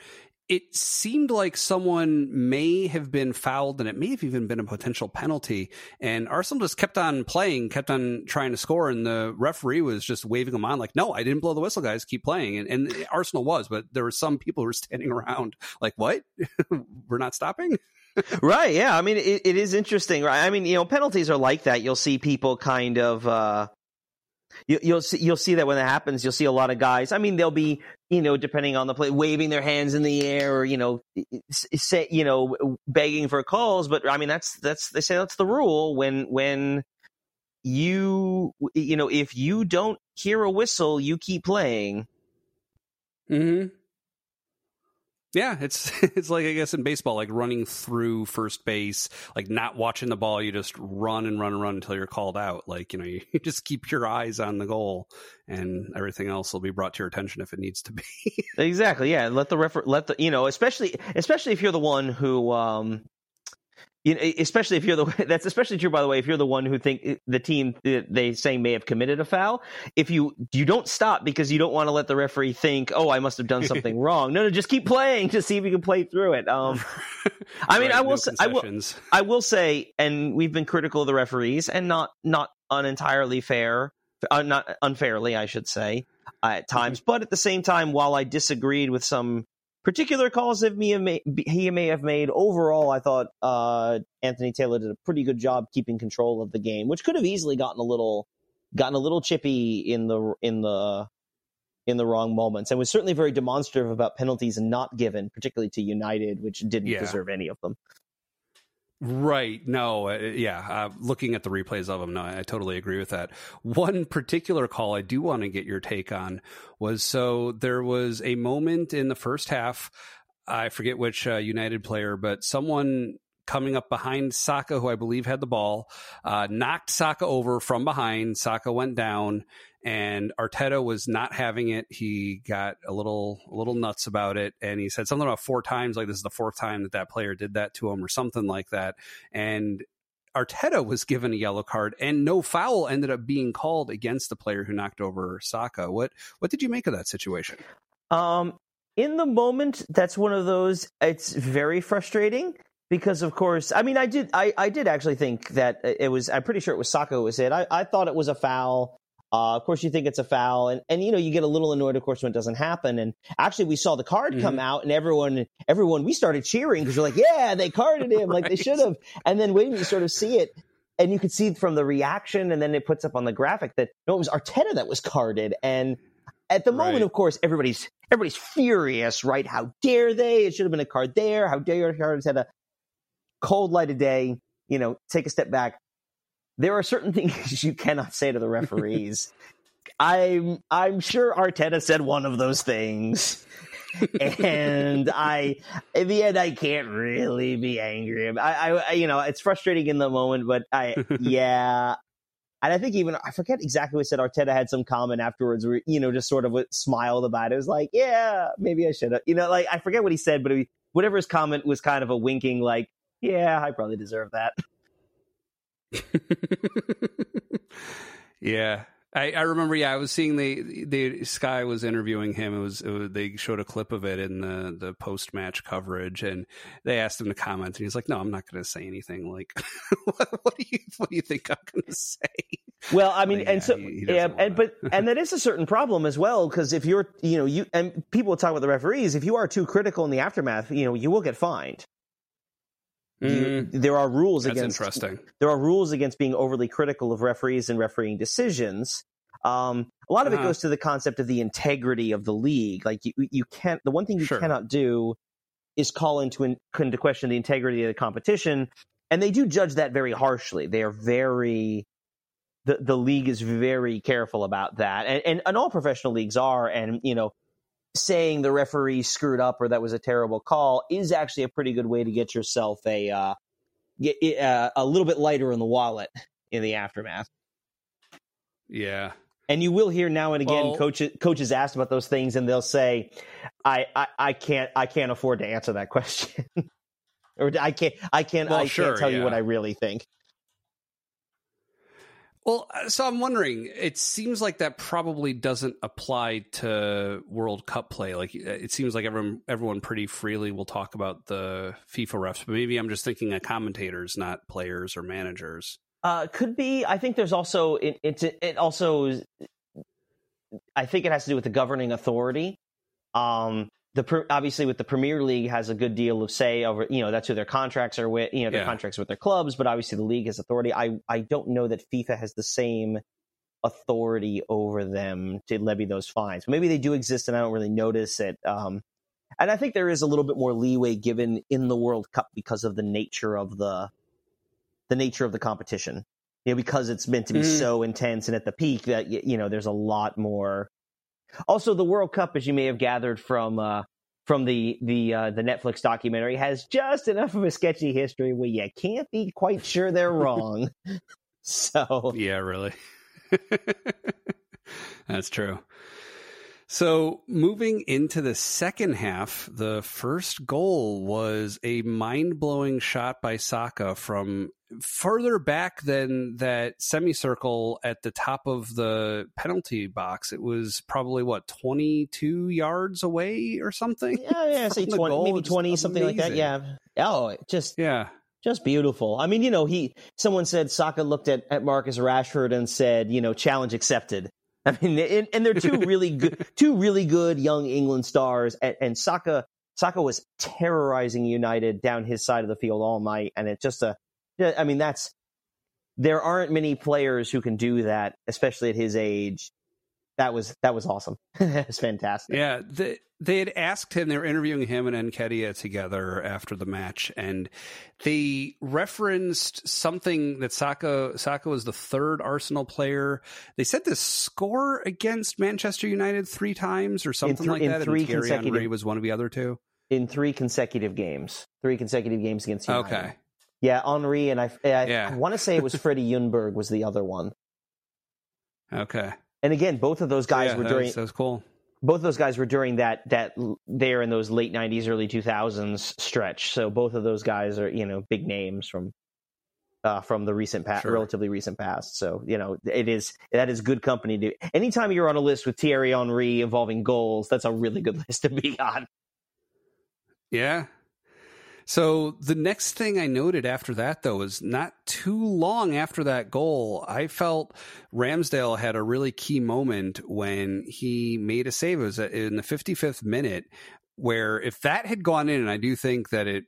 it seemed like someone may have been fouled and it may have even been a potential penalty. And Arsenal just kept on playing, kept on trying to score. And the referee was just waving them on like, no, I didn't blow the whistle, guys. Keep playing. And, and Arsenal was, but there were some people who were standing around like, what? we're not stopping? right. Yeah. I mean, it, it is interesting, right? I mean, you know, penalties are like that. You'll see people kind of, uh, you, will see you'll see that when it happens, you'll see a lot of guys. I mean, they'll be you know depending on the play, waving their hands in the air, or you know, say you know, begging for calls. But I mean, that's that's they say that's the rule when when you you know if you don't hear a whistle, you keep playing. Hmm. Yeah, it's it's like I guess in baseball, like running through first base, like not watching the ball, you just run and run and run until you're called out. Like you know, you, just keep your eyes on the goal, and everything else will be brought to your attention if it needs to be. exactly. Yeah. Let the refer- let the you know, especially especially if you're the one who um you know, especially if you're the that's especially true by the way if you're the one who think eh, the team they say may have committed a foul if you you don't stop because you don't want to let the referee think oh I must have done something wrong no no just keep playing to see if you can play through it um I mean right, I will no say I will I will say and we've been critical of the referees and not not unentirely fair uh, not unfairly I should say uh, at times mm-hmm. but at the same time while I disagreed with some particular calls that he may, he may have made. Overall, I thought uh, Anthony Taylor did a pretty good job keeping control of the game, which could have easily gotten a little gotten a little chippy in the in the in the wrong moments, and was certainly very demonstrative about penalties not given, particularly to United, which didn't yeah. deserve any of them. Right. No. Uh, yeah. Uh, looking at the replays of them, no, I totally agree with that. One particular call I do want to get your take on was so there was a moment in the first half. I forget which uh, United player, but someone coming up behind Saka, who I believe had the ball, uh, knocked Saka over from behind. Saka went down, and Arteta was not having it. He got a little a little nuts about it, and he said something about four times, like this is the fourth time that that player did that to him, or something like that. And Arteta was given a yellow card, and no foul ended up being called against the player who knocked over Saka. What what did you make of that situation? Um, in the moment, that's one of those. It's very frustrating because of course i mean i did I, I did actually think that it was i'm pretty sure it was Saka who was it I, I thought it was a foul uh, of course, you think it's a foul, and and you know you get a little annoyed, of course, when it doesn't happen. And actually, we saw the card mm-hmm. come out, and everyone, everyone, we started cheering because we're like, yeah, they carded him, right. like they should have. And then when you sort of see it, and you could see from the reaction, and then it puts up on the graphic that no, it was Arteta that was carded, and at the moment, right. of course, everybody's everybody's furious, right? How dare they? It should have been a card there. How dare Arteta? Had a cold light of day, you know, take a step back there are certain things you cannot say to the referees. I'm I'm sure Arteta said one of those things. and I, in the end, I can't really be angry. I, I, you know, it's frustrating in the moment, but I, yeah. And I think even, I forget exactly what said. Arteta had some comment afterwards where, you know, just sort of smiled about it. It was like, yeah, maybe I should have, you know, like, I forget what he said, but he, whatever his comment was kind of a winking, like, yeah, I probably deserve that. yeah. I, I, remember, yeah, I was seeing the the Sky was interviewing him. It was, it was they showed a clip of it in the the post match coverage, and they asked him to comment, and he's like, "No, I'm not going to say anything. Like, what, what, do you what do you think I'm going to say?" Well, I mean, like, and yeah, so he, he yeah, and but and that is a certain problem as well because if you're, you know, you and people talk about the referees, if you are too critical in the aftermath, you know, you will get fined. You, mm. there are rules That's against interesting. There are rules against being overly critical of referees and refereeing decisions. Um, a lot of uh-huh. it goes to the concept of the integrity of the league. Like you, you can't. The one thing you sure. cannot do is call into in, into question the integrity of the competition, and they do judge that very harshly. They are very the the league is very careful about that, and, and and all professional leagues are, and you know, saying the referee screwed up or that was a terrible call is actually a pretty good way to get yourself a uh, get, uh, a little bit lighter in the wallet in the aftermath. Yeah. And you will hear now and again well, coaches coaches asked about those things, and they'll say, I, I, I can't I can't afford to answer that question." or I can't I can't well, I sure, can't tell yeah. you what I really think. Well, uh, so I'm wondering. It seems like that probably doesn't apply to World Cup play. Like uh, it seems like everyone everyone pretty freely will talk about the FIFA refs, but maybe I'm just thinking of commentators, not players or managers. Uh, could be. I think there's also it. It, it also. I think it has to do with the governing authority. Um, the obviously with the Premier League has a good deal of say over you know that's who their contracts are with you know their yeah. contracts with their clubs, but obviously the league has authority. I I don't know that FIFA has the same authority over them to levy those fines. Maybe they do exist, and I don't really notice it. Um, and I think there is a little bit more leeway given in the World Cup because of the nature of the the nature of the competition. You know, because it's meant to be mm. so intense and at the peak that you know there's a lot more also, the World Cup, as you may have gathered from uh, from the the uh, the Netflix documentary, has just enough of a sketchy history where you can't be quite sure they're wrong. so yeah, really, that's true. So, moving into the second half, the first goal was a mind blowing shot by Saka from further back than that semicircle at the top of the penalty box. It was probably what, 22 yards away or something? Yeah, yeah, say 20, maybe 20, something like that. Yeah. Oh, just. Yeah just beautiful. I mean, you know, he someone said Saka looked at, at Marcus Rashford and said, you know, challenge accepted. I mean, and, and they're two really good, two really good young England stars. And, and Saka, Saka was terrorizing United down his side of the field all night, and it's just a, I mean, that's there aren't many players who can do that, especially at his age that was that was awesome. it's fantastic. Yeah, the, they had asked him. They were interviewing him and Nketiah together after the match, and they referenced something that Saka Saka was the third Arsenal player. They said the score against Manchester United three times or something th- like that. Three and Thierry consecutive, Henry was one of the other two in three consecutive games. Three consecutive games against United. Okay. Yeah, Henry and I. I, yeah. I want to say it was Freddie Ljungberg was the other one. Okay. And again, both of those guys yeah, were during. That's cool. Both of those guys were during that that there in those late '90s, early 2000s stretch. So both of those guys are you know big names from uh, from the recent past, sure. relatively recent past. So you know it is that is good company to. Anytime you're on a list with Thierry Henry involving goals, that's a really good list to be on. Yeah, so the next thing I noted after that, though, was not too long after that goal, I felt Ramsdale had a really key moment when he made a save. It was in the 55th minute, where if that had gone in, and I do think that it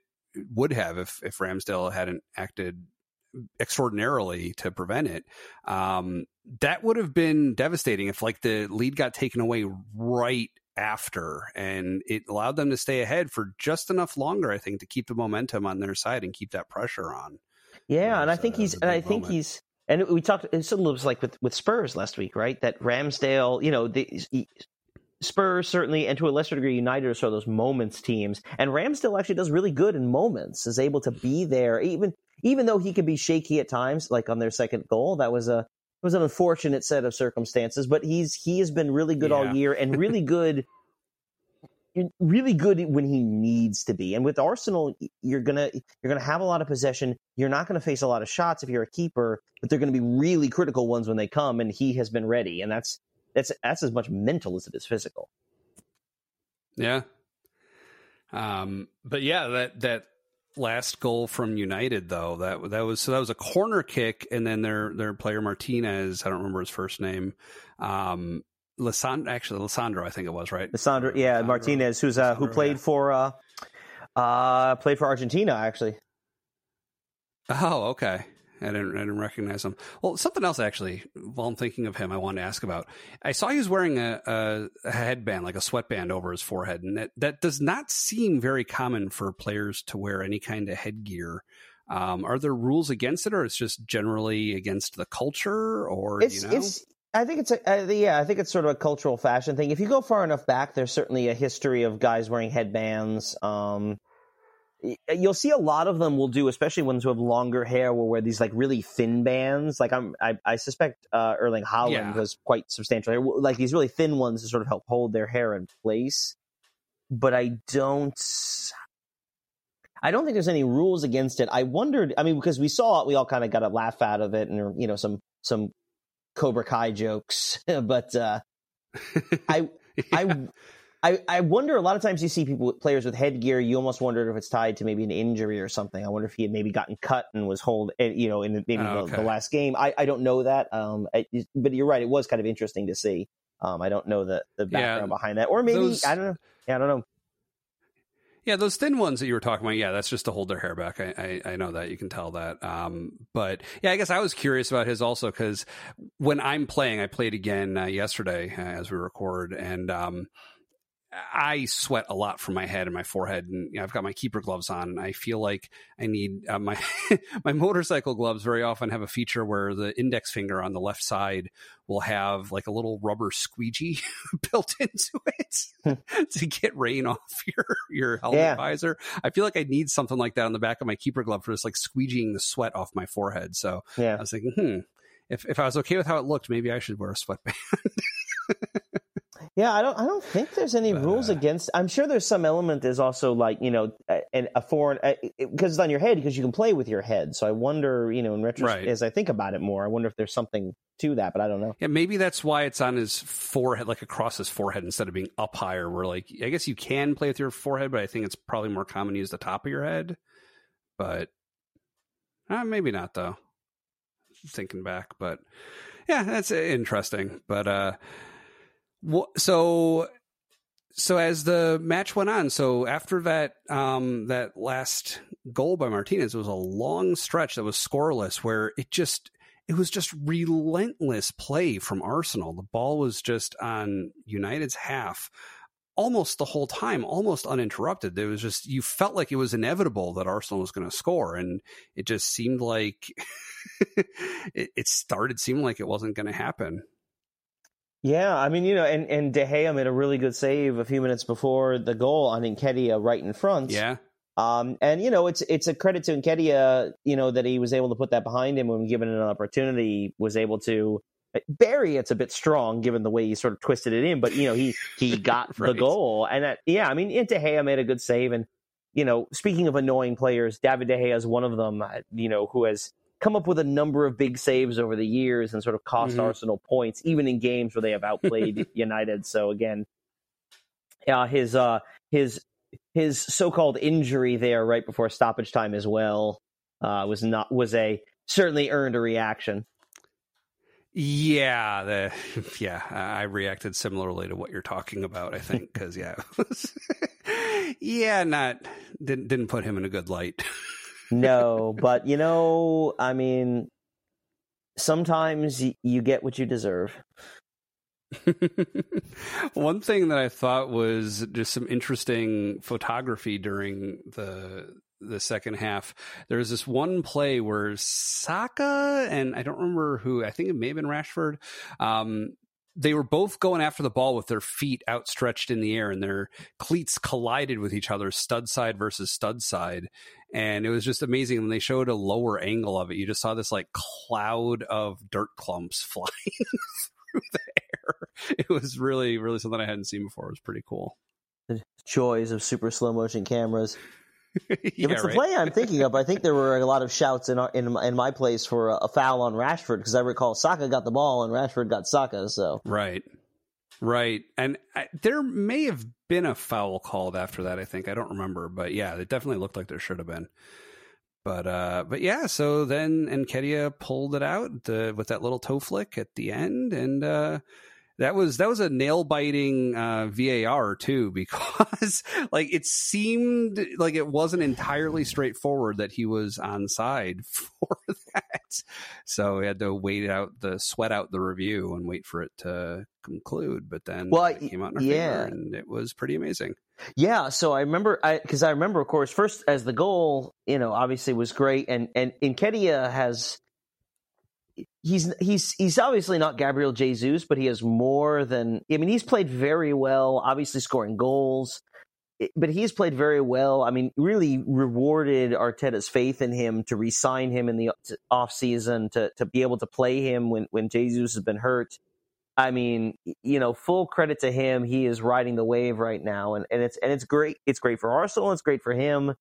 would have if, if Ramsdale hadn't acted extraordinarily to prevent it. Um, that would have been devastating if like the lead got taken away right after and it allowed them to stay ahead for just enough longer i think to keep the momentum on their side and keep that pressure on yeah and i think he's and i think moment. he's and we talked it was like with with spurs last week right that ramsdale you know the spurs certainly and to a lesser degree united are sort of those moments teams and ramsdale actually does really good in moments is able to be there even even though he can be shaky at times like on their second goal that was a it was an unfortunate set of circumstances, but he's he has been really good yeah. all year and really good really good when he needs to be. And with Arsenal, you're gonna you're gonna have a lot of possession. You're not gonna face a lot of shots if you're a keeper, but they're gonna be really critical ones when they come. And he has been ready, and that's that's that's as much mental as it is physical. Yeah. Um. But yeah, that that last goal from United though. That that was so that was a corner kick, and then their their player Martinez, I don't remember his first name. Um, Lisandro, actually Lisandro, I think it was right. Lisandro, yeah, Martinez, who's uh, who played yeah. for uh, uh, played for Argentina actually. Oh, okay. I didn't, I didn't recognize him. Well, something else actually, while I'm thinking of him, I wanted to ask about. I saw he was wearing a, a, a headband, like a sweatband over his forehead, and that, that does not seem very common for players to wear any kind of headgear. Um, are there rules against it, or it's just generally against the culture, or it's, you know? It's, I think it's a uh, yeah. I think it's sort of a cultural fashion thing. If you go far enough back, there's certainly a history of guys wearing headbands. Um, you'll see a lot of them will do, especially ones who have longer hair, will wear these like really thin bands. Like I'm, I, I suspect uh, Erling Haaland yeah. has quite substantial hair, like these really thin ones to sort of help hold their hair in place. But I don't, I don't think there's any rules against it. I wondered, I mean, because we saw it, we all kind of got a laugh out of it, and you know, some some Cobra Kai jokes, but uh, I, yeah. I I, I wonder a lot of times you see people players with headgear you almost wonder if it's tied to maybe an injury or something. I wonder if he had maybe gotten cut and was hold eh, you know in maybe oh, okay. the, the, last game. I, I don't know that um I, but you're right it was kind of interesting to see. Um i don't know the the background yeah, behind that. Or maybe those, i don't know. Yeah, i don't know. Yeah, those thin ones that you were talking about, yeah, that's just to hold their hair back. I, I, I know that you can tell that. Um, but yeah, I guess I was curious about his also because when I'm playing, I played again uh, yesterday uh, as we record, and um, I sweat a lot from my head and my forehead, and you know, I've got my keeper gloves on. And I feel like I need uh, my my motorcycle gloves. Very often have a feature where the index finger on the left side will have like a little rubber squeegee built into it to get rain off your your helmet yeah. visor. I feel like I need something like that on the back of my keeper glove for just like squeegeeing the sweat off my forehead. So yeah. I was thinking, hmm, if if I was okay with how it looked, maybe I should wear a sweatband. Yeah, I don't. I don't think there's any but, rules uh, against. I'm sure there's some element. There's also like you know, a, a foreign because it's on your head because you can play with your head. So I wonder, you know, in retrospect, right. as I think about it more, I wonder if there's something to that. But I don't know. Yeah, maybe that's why it's on his forehead, like across his forehead, instead of being up higher. Where like I guess you can play with your forehead, but I think it's probably more common to use the top of your head. But uh, maybe not though. Thinking back, but yeah, that's interesting. But uh so so as the match went on, so after that um, that last goal by Martinez, it was a long stretch that was scoreless, where it just it was just relentless play from Arsenal. The ball was just on United's half almost the whole time, almost uninterrupted. There was just you felt like it was inevitable that Arsenal was going to score, and it just seemed like it, it started seeming like it wasn't going to happen. Yeah, I mean, you know, and, and De Gea made a really good save a few minutes before the goal on Nketiah right in front. Yeah. Um, and you know, it's it's a credit to Nketiah, you know, that he was able to put that behind him when given an opportunity, was able to bury it's a bit strong given the way he sort of twisted it in, but you know, he he got right. the goal. And that, yeah, I mean, De Gea made a good save. And, you know, speaking of annoying players, David De Gea is one of them, uh, you know, who has come up with a number of big saves over the years and sort of cost mm-hmm. Arsenal points, even in games where they have outplayed United. So again, uh, his uh, his his so-called injury there right before stoppage time as well uh, was not was a certainly earned a reaction. Yeah, the, yeah, I reacted similarly to what you're talking about. I think because yeah, yeah, not didn't didn't put him in a good light no, but you know, I mean, sometimes you get what you deserve. One thing that I thought was just some interesting photography during the the second half. There's this one play where Saka and I don't remember who. I think it may have been Rashford. Um, they were both going after the ball with their feet outstretched in the air and their cleats collided with each other stud side versus stud side. And it was just amazing when they showed a lower angle of it. You just saw this like cloud of dirt clumps flying through the air. It was really really something i hadn't seen before. It was pretty cool. The joys of super slow motion cameras yeah, if it's the right? play I'm thinking of, I think there were a lot of shouts in our, in, in my place for a, a foul on Rashford because I recall Saka got the ball and Rashford got Saka. So right, right, and I, there may have been a foul called after that. I think I don't remember, but yeah, it definitely looked like there should have been. But uh, but yeah, so then Nketiah pulled it out the, with that little toe flick at the end, and uh, that was that was a nail biting uh, VAR too, because like it seemed like it wasn't entirely straightforward that he was on side for that. So we had to wait out the sweat out the review and wait for it to conclude. But then well, it came out in our yeah. and it was pretty amazing. Yeah, so I remember because I, I, remember, of course, first as the goal, you know, obviously was great, and and Nketiah has he's he's he's obviously not Gabriel Jesus, but he has more than I mean, he's played very well, obviously scoring goals but he's played very well. I mean, really rewarded Arteta's faith in him to re-sign him in the off season to to be able to play him when when Jesus has been hurt. I mean, you know, full credit to him. He is riding the wave right now, and, and it's and it's great. It's great for Arsenal. It's great for him.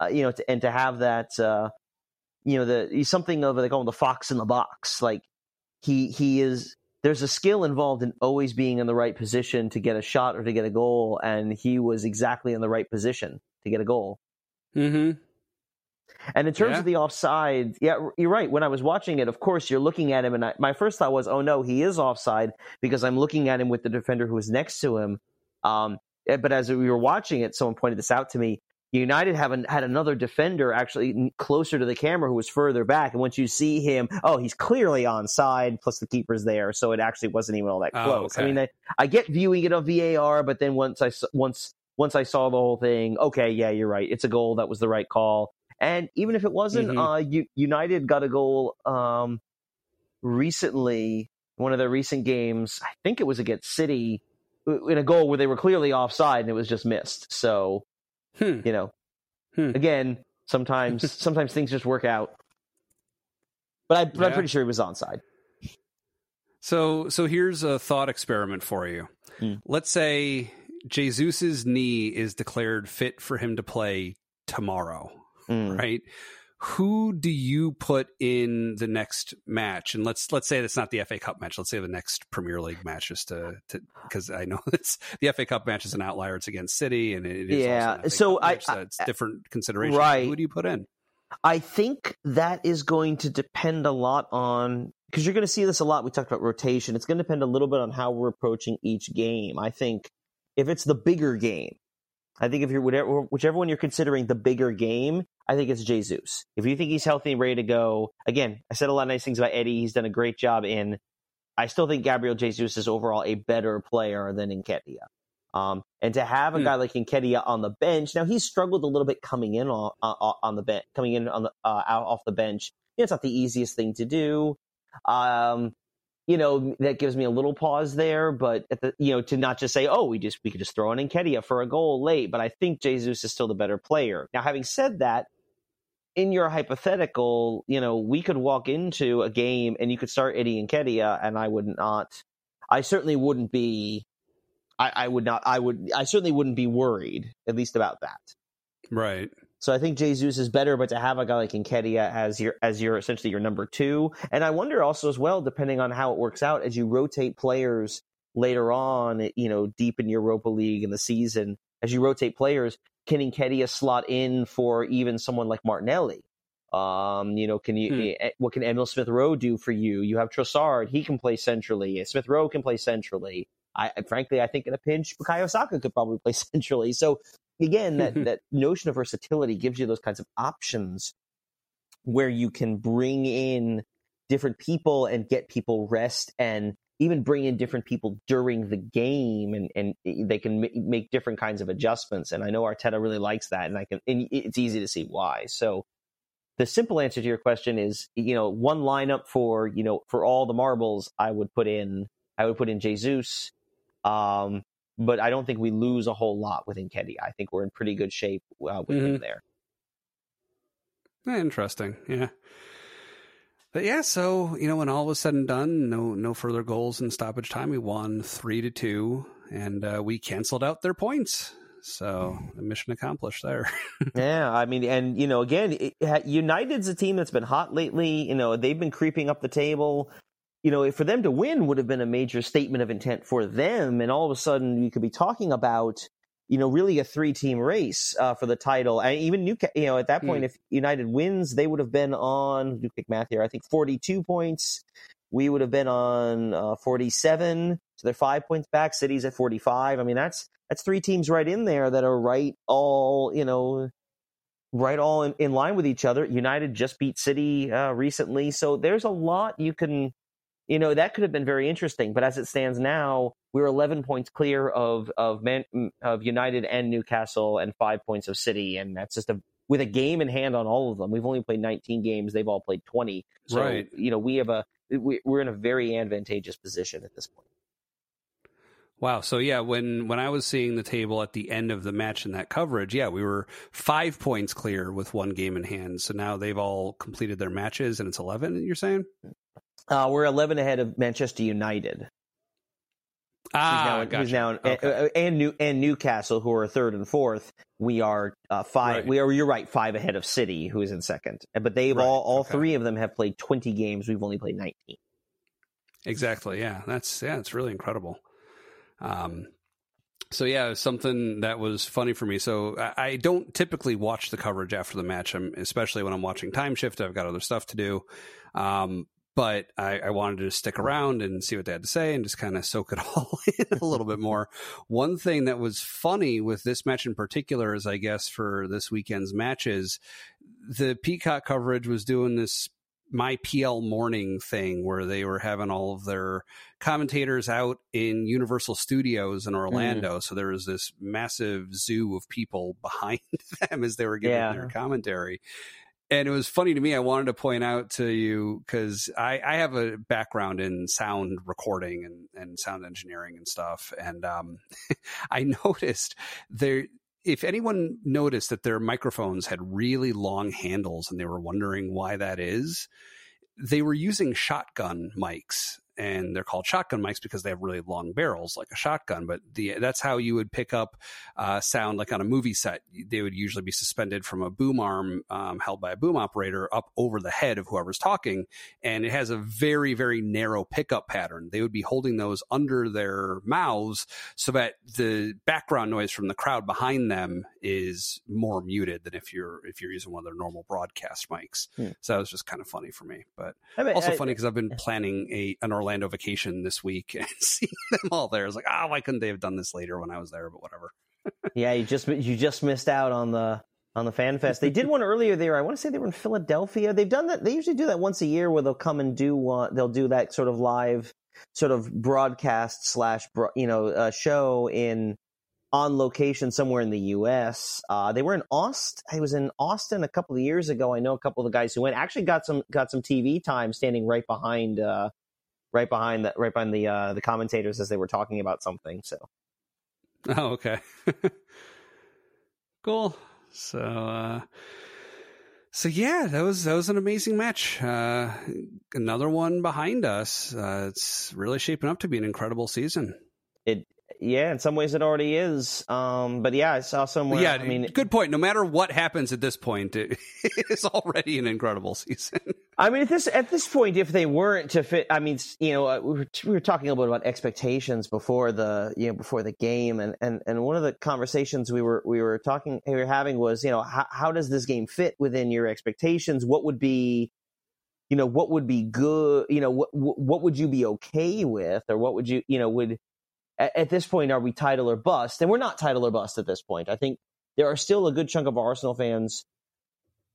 Uh, you know, to, and to have that, uh, you know, the he's something of they call him the fox in the box. Like he he is there's a skill involved in always being in the right position to get a shot or to get a goal, and he was exactly in the right position to get a goal. Mm-hmm. And in terms yeah. of the offside, yeah, you're right. When I was watching it, of course, you're looking at him, and I, my first thought was, "Oh no, he is offside," because I'm looking at him with the defender who was next to him. Um, eh, but as we were watching it, someone pointed this out to me. United have an, had another defender actually closer to the camera who was further back, and once you see him, oh, he's clearly on side. Plus the keeper's there, so it actually wasn't even all that oh, close. Oh, okay. I mean, I, I, get viewing it on VAR, but then once I once once I saw the whole thing, okay, yeah, you're right. It's a goal. That was the right call. And even if it wasn't, mm-hmm. uh, U- United got a goal um, recently. One of their recent games, I think it was against City, in a goal where they were clearly offside and it was just missed. So Hmm. You know, hmm. again, sometimes sometimes things just work out. But, I, but yeah. I'm pretty sure he was onside. So so here's a thought experiment for you. Hmm. Let's say Jesus's knee is declared fit for him to play tomorrow, hmm. right? Who do you put in the next match? And let's let's say it's not the FA Cup match. Let's say the next Premier League match, just to because I know it's the FA Cup match is an outlier. It's against City, and it is yeah. so I, match, so it's different consideration. Right? Who do you put in? I think that is going to depend a lot on because you're going to see this a lot. We talked about rotation. It's going to depend a little bit on how we're approaching each game. I think if it's the bigger game, I think if you're whatever, whichever one you're considering the bigger game, I think it's Jesus. If you think he's healthy and ready to go, again, I said a lot of nice things about Eddie. He's done a great job in. I still think Gabriel Jesus is overall a better player than Nketiah. Um, and to have a hmm. guy like Nketiah on the bench, now he's struggled a little bit coming in on, on the bench, coming in on the uh, out off the bench. You know, it's not the easiest thing to do. Um, you know, that gives me a little pause there, but the, you know, to not just say, oh, we just, we could just throw in Nketiah for a goal late, but I think Jesus is still the better player. Now, having said that, in your hypothetical, you know, we could walk into a game and you could start Eddie Nketiah and I would not, I certainly wouldn't be, I, I would not, I would, I certainly wouldn't be worried, at least about that. Right. So I think Jesus is better, but to have a guy like Nketiah as your as your essentially your number two, and I wonder also as well, depending on how it works out, as you rotate players later on, you know, deep in Europa League in the season, as you rotate players, can Nketiah slot in for even someone like Martinelli? Um, you know, can you hmm. Eh, what can Emil Smith Rowe do for you? You have Trossard, he can play centrally. Smith Rowe can play centrally. I frankly, I think in a pinch, Bukayo Saka could probably play centrally. So again, that that notion of versatility gives you those kinds of options where you can bring in different people and get people rest and even bring in different people during the game and, and they can make different kinds of adjustments. And I know Arteta really likes that and I can, and it's easy to see why. So the simple answer to your question is, you know, one lineup for, you know, for all the marbles, I would put in, I would put in Jesus. Um, but I don't think we lose a whole lot with Nketiah. I think we're in pretty good shape uh, with mm-hmm. him there. Interesting. Yeah. But yeah, so you know, when all was said and done, no no further goals in stoppage time. We won three to two, and uh, we canceled out their points. So mission accomplished there. yeah, I mean, and you know, again, it, United's a team that's been hot lately. You know, they've been creeping up the table. You know, for them to win would have been a major statement of intent for them, and all of a sudden, you could be talking about you know, really a three team race uh, for the title. And even Newcastle, you know, at that point, mm. if United wins, they would have been on, do quick math here, I think 42 points. We would have been on uh, 47. So they're five points back. City's at 45. I mean, that's, that's three teams right in there that are right all, you know, right all in, in line with each other. United just beat City uh, recently, so there's a lot you can, you know, that could have been very interesting. But as it stands now, we're 11 points clear of of Man, mm, of United and Newcastle, and five points of City, and that's just a with a game in hand on all of them. We've only played 19 games; they've all played 20. So right. you know, we have a we, we're in a very advantageous position at this point. Wow. So yeah, when when I was seeing the table at the end of the match in that coverage, yeah, we were five points clear with one game in hand. So now they've all completed their matches, and it's eleven. You're saying? Uh, we're eleven ahead of Manchester United. Ah, who's now, gotcha. who's now okay. and New and Newcastle, who are third and fourth. We are uh, five. Right. We are. You're right. Five ahead of City, who is in second. But they've Right, all all okay. three of them have played 20 games. We've only played 19. Exactly. Yeah. That's yeah. It's really incredible. Um. So yeah, something that was funny for me. So I, I don't typically watch the coverage after the match, I'm, especially when I'm watching Time Shift. I've got other stuff to do. Um, but I, I wanted to stick around and see what they had to say and just kind of soak it all in a little bit more. One thing that was funny with this match in particular is, I guess, for this weekend's matches, the Peacock coverage was doing this my PL morning thing where they were having all of their commentators out in Universal Studios in Orlando. Mm. So there was this massive zoo of people behind them as they were giving Yeah. their commentary. And it was funny to me. I wanted to point out to you because I, I have a background in sound recording and, and sound engineering and stuff. And um, I noticed there, if anyone noticed that their microphones had really long handles and they were wondering why that is, they were using shotgun mics and they're called shotgun mics because they have really long barrels like a shotgun but the that's how you would pick up uh, sound like on a movie set. They would usually be suspended from a boom arm um, held by a boom operator up over the head of whoever's talking and it has a very very narrow pickup pattern. They would be holding those under their mouths so that the background noise from the crowd behind them is more muted than if you're if you're using one of their normal broadcast mics. Hmm. so that was just kind of funny for me but I mean, also I- funny because I've been planning a an Orlando vacation this week and seeing them all there. I was like, oh, why couldn't they have done this later when I was there? But whatever. yeah, you just you just missed out on the on the fan fest. They did one earlier there. I want to say they were in Philadelphia. They've done that. They usually do that once a year where they'll come and do one. They'll do that sort of live, sort of broadcast slash you know uh, show in on location somewhere in the U.S. Uh, they were in Austin. I was in Austin a couple of years ago. I know a couple of the guys who went. Actually, got some got some TV time standing right behind. Uh, Right behind the right behind the uh, the commentators as they were talking about something. So Oh, okay. cool. So, uh, so yeah, that was that was an amazing match. Uh, another one behind us. Uh, it's really shaping up to be an incredible season. it yeah in some ways it already is um but yeah i saw somewhere yeah, i mean good point. No matter what happens at this point, it is already an incredible season. i mean at this at this point if they weren't to fit i mean you know uh, we were, we were talking a little bit about expectations before the you know before the game and and and one of the conversations we were we were talking we were having was you know how, how does this game fit within your expectations what would be you know what would be good you know what what would you be okay with or what would you you know would at, at this point are we title or bust? And we're not title or bust at this point. I think there are still a good chunk of arsenal fans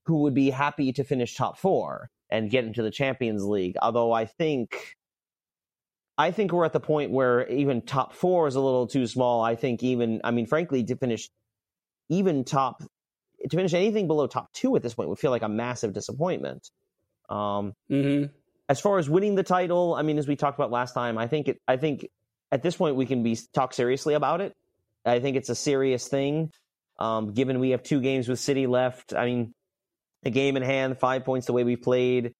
who would be happy to finish top four and get into the champions league. Although i think i think we're at the point where even top four is a little too small. I think even i mean frankly to finish even top to finish anything below top two at this point would feel like a massive disappointment. Um Mm-hmm. as far as winning the title, I mean, as we talked about last time, I think it, I think at this point we can be talk seriously about it. I think it's a serious thing. Um, given we have two games with City left, I mean, a game in hand, five points the way we played.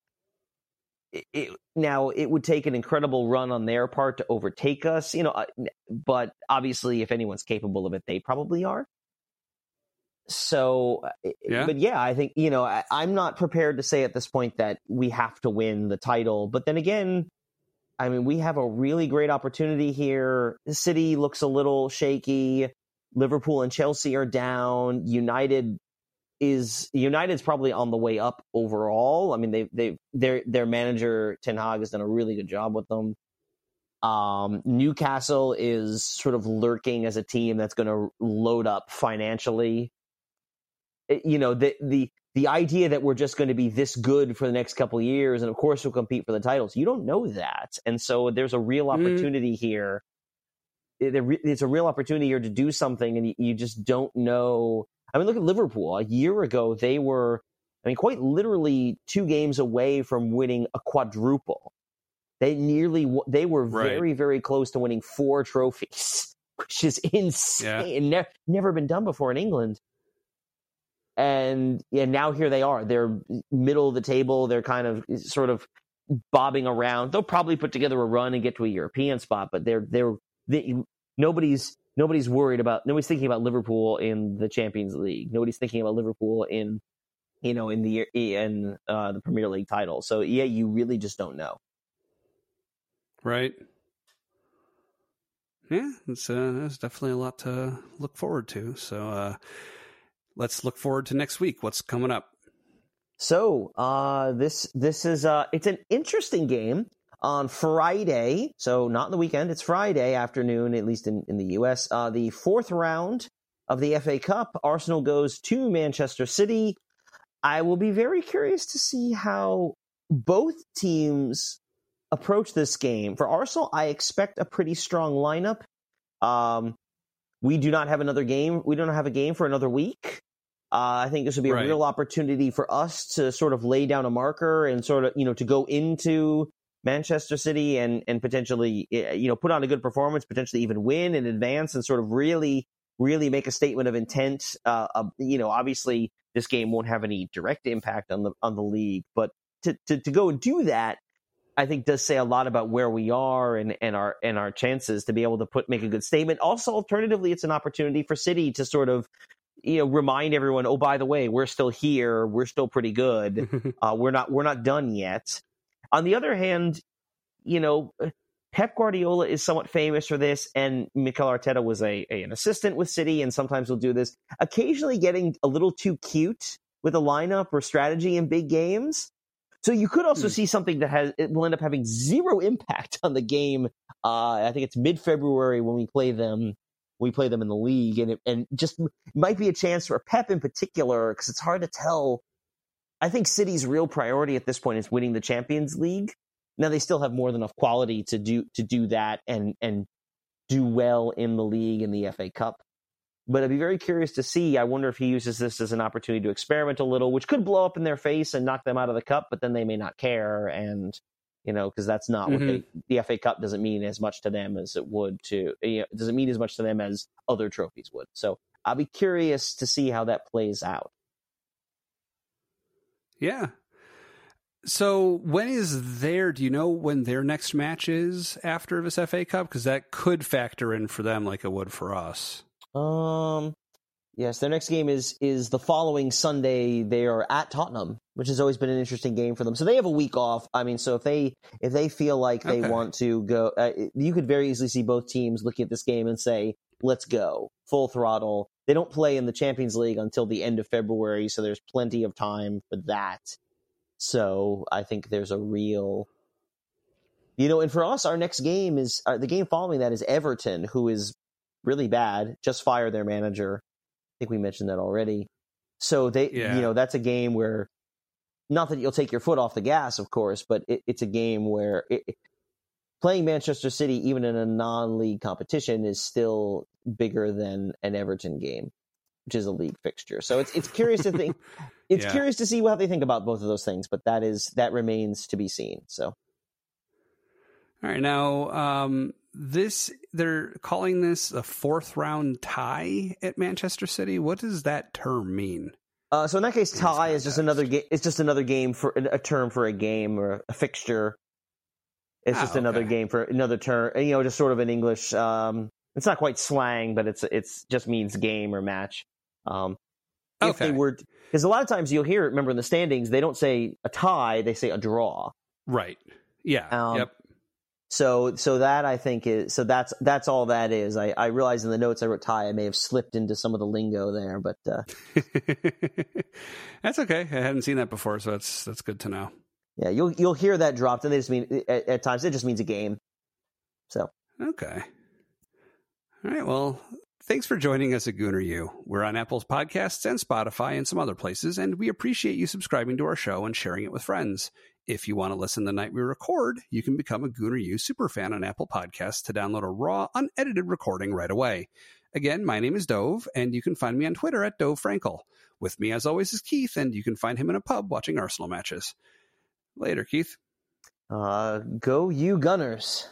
It, it, now it would take an incredible run on their part to overtake us, you know. uh, But obviously, if anyone's capable of it, they probably are. So, uh, Yeah. but yeah, I think you know I, I'm not prepared to say at this point that we have to win the title. But then again, I mean, we have a really great opportunity here. The city looks a little shaky. Liverpool and Chelsea are down. United is United's probably on the way up overall. I mean, they they their their manager Ten Hag has done a really good job with them. Um, Newcastle is sort of lurking as a team that's going to load up financially. you know the the the idea that we're just going to be this good for the next couple years, and of course we'll compete for the titles. You don't know that, and so there's a real mm-hmm. opportunity mm. here. It's a real opportunity here to do something, and you just don't know. I mean, look at Liverpool. A year ago, they were, I mean, quite literally two games away from winning a quadruple. They nearly, they were very, very close to winning four trophies, which is insane. Yeah. Ne- never been done before in England and yeah, now here they are. They're middle of the table. They're kind of sort of bobbing around. They'll probably put together a run and get to a European spot, but they're they're they, nobody's nobody's worried about nobody's thinking about Liverpool in the Champions League. Nobody's thinking about Liverpool in you know in the in uh, the Premier League title. So yeah, you really just don't know. Right. Yeah, it's uh, definitely a lot to look forward to. So uh, let's look forward to next week. What's coming up? So uh, this this is uh, it's an interesting game on Friday. So not in the weekend. It's Friday afternoon, at least in in the U.S. Uh, the fourth round of the FA Cup. Arsenal goes to Manchester City. I will be very curious to see how both teams approach this game. For Arsenal, I expect a pretty strong lineup. Um, we do not have another game. We don't have a game for another week. Uh, I think this would be a right. real opportunity for us to sort of lay down a marker and sort of, you know, to go into Manchester City and and potentially, eh, you know, put on a good performance, potentially even win in advance, and sort of really, really make a statement of intent. Uh, uh, you know, obviously this game won't have any direct impact on the on the league, but to to, to go and do that, I think does say a lot about where we are and, and our and our chances to be able to put make a good statement. Also, alternatively, it's an opportunity for City to sort of you know remind everyone oh by the way we're still here we're still pretty good uh, we're not we're not done yet on the other hand you know Pep Guardiola is somewhat famous for this, and Mikel Arteta was a, a, an assistant with City, and sometimes will do this. Occasionally, getting a little too cute with a lineup or strategy in big games. So you could also hmm. see something that has it will end up having zero impact on the game. Uh, I think it's mid February when we play them we play them in the league, and it, and just might be a chance for Pep in particular because it's hard to tell. I think City's real priority at this point is winning the Champions League. Now they still have more than enough quality to do to do that and and do well in the league and the FA Cup. But I'd be very curious to see. I wonder if he uses this as an opportunity to experiment a little, which could blow up in their face and knock them out of the cup, but then they may not care. And you know, because that's not mm-hmm. what they, mm-hmm. the FA Cup doesn't mean as much to them as it would to, you know, it doesn't mean as much to them as other trophies would. So I'll be curious to see how that plays out. Yeah. So when is their, do you know when their next match is after this FA Cup? Because that could factor in for them like it would for us. Um, Yes, their next game is is the following Sunday. They are at Tottenham, which has always been an interesting game for them. So they have a week off. I mean, so if they if they feel like they okay. want to go, uh, you could very easily see both teams looking at this game and say, "Let's go full throttle." They don't play in the Champions League until the end of February, so there's plenty of time for that. So I think there's a real, you know, and for us, our next game is uh, the game following that is Everton, who is really bad. Just fired their manager think we mentioned that already. So they, yeah. you know, that's a game where not that you'll take your foot off the gas, of course, but it, it's a game where it, playing Manchester City, even in a non-league competition, is still bigger than an Everton game, which is a league fixture. So it's it's curious to think. It's yeah. curious to see how they think about both of those things, but that is that remains to be seen. So, all right, now um, this they're calling this a fourth round tie at Manchester City. What does that term mean? Uh, so in that case, tie is just another game. It's just another game for a term for a game or a fixture. It's just ah, okay. another game for another term. You know, just sort of an English. Um, it's not quite slang, but it's it's just means game or match. Um, if they were, because a lot of times you'll hear. Remember in the standings, they don't say a tie; they say a draw. Right. Yeah. Um, yep. So so that I think is so that's that's all that is. I, I realize in the notes I wrote tie I may have slipped into some of the lingo there, but uh, that's okay. I hadn't seen that before, so that's that's good to know. Yeah, you'll you'll hear that dropped, and they just mean at, at times it just means a game. So okay, all right. Well, Thanks for joining us at Gooner U. We're on Apple's podcasts and Spotify and some other places, and we appreciate you subscribing to our show and sharing it with friends. If you want to listen the night we record, you can become a Gooner U superfan on Apple Podcasts to download a raw, unedited recording right away. Again, my name is Dov, and you can find me on Twitter at Dov Frankel. With me, as always, is Keith, and you can find him in a pub watching Arsenal matches. Later, Keith. Uh, go you Gunners.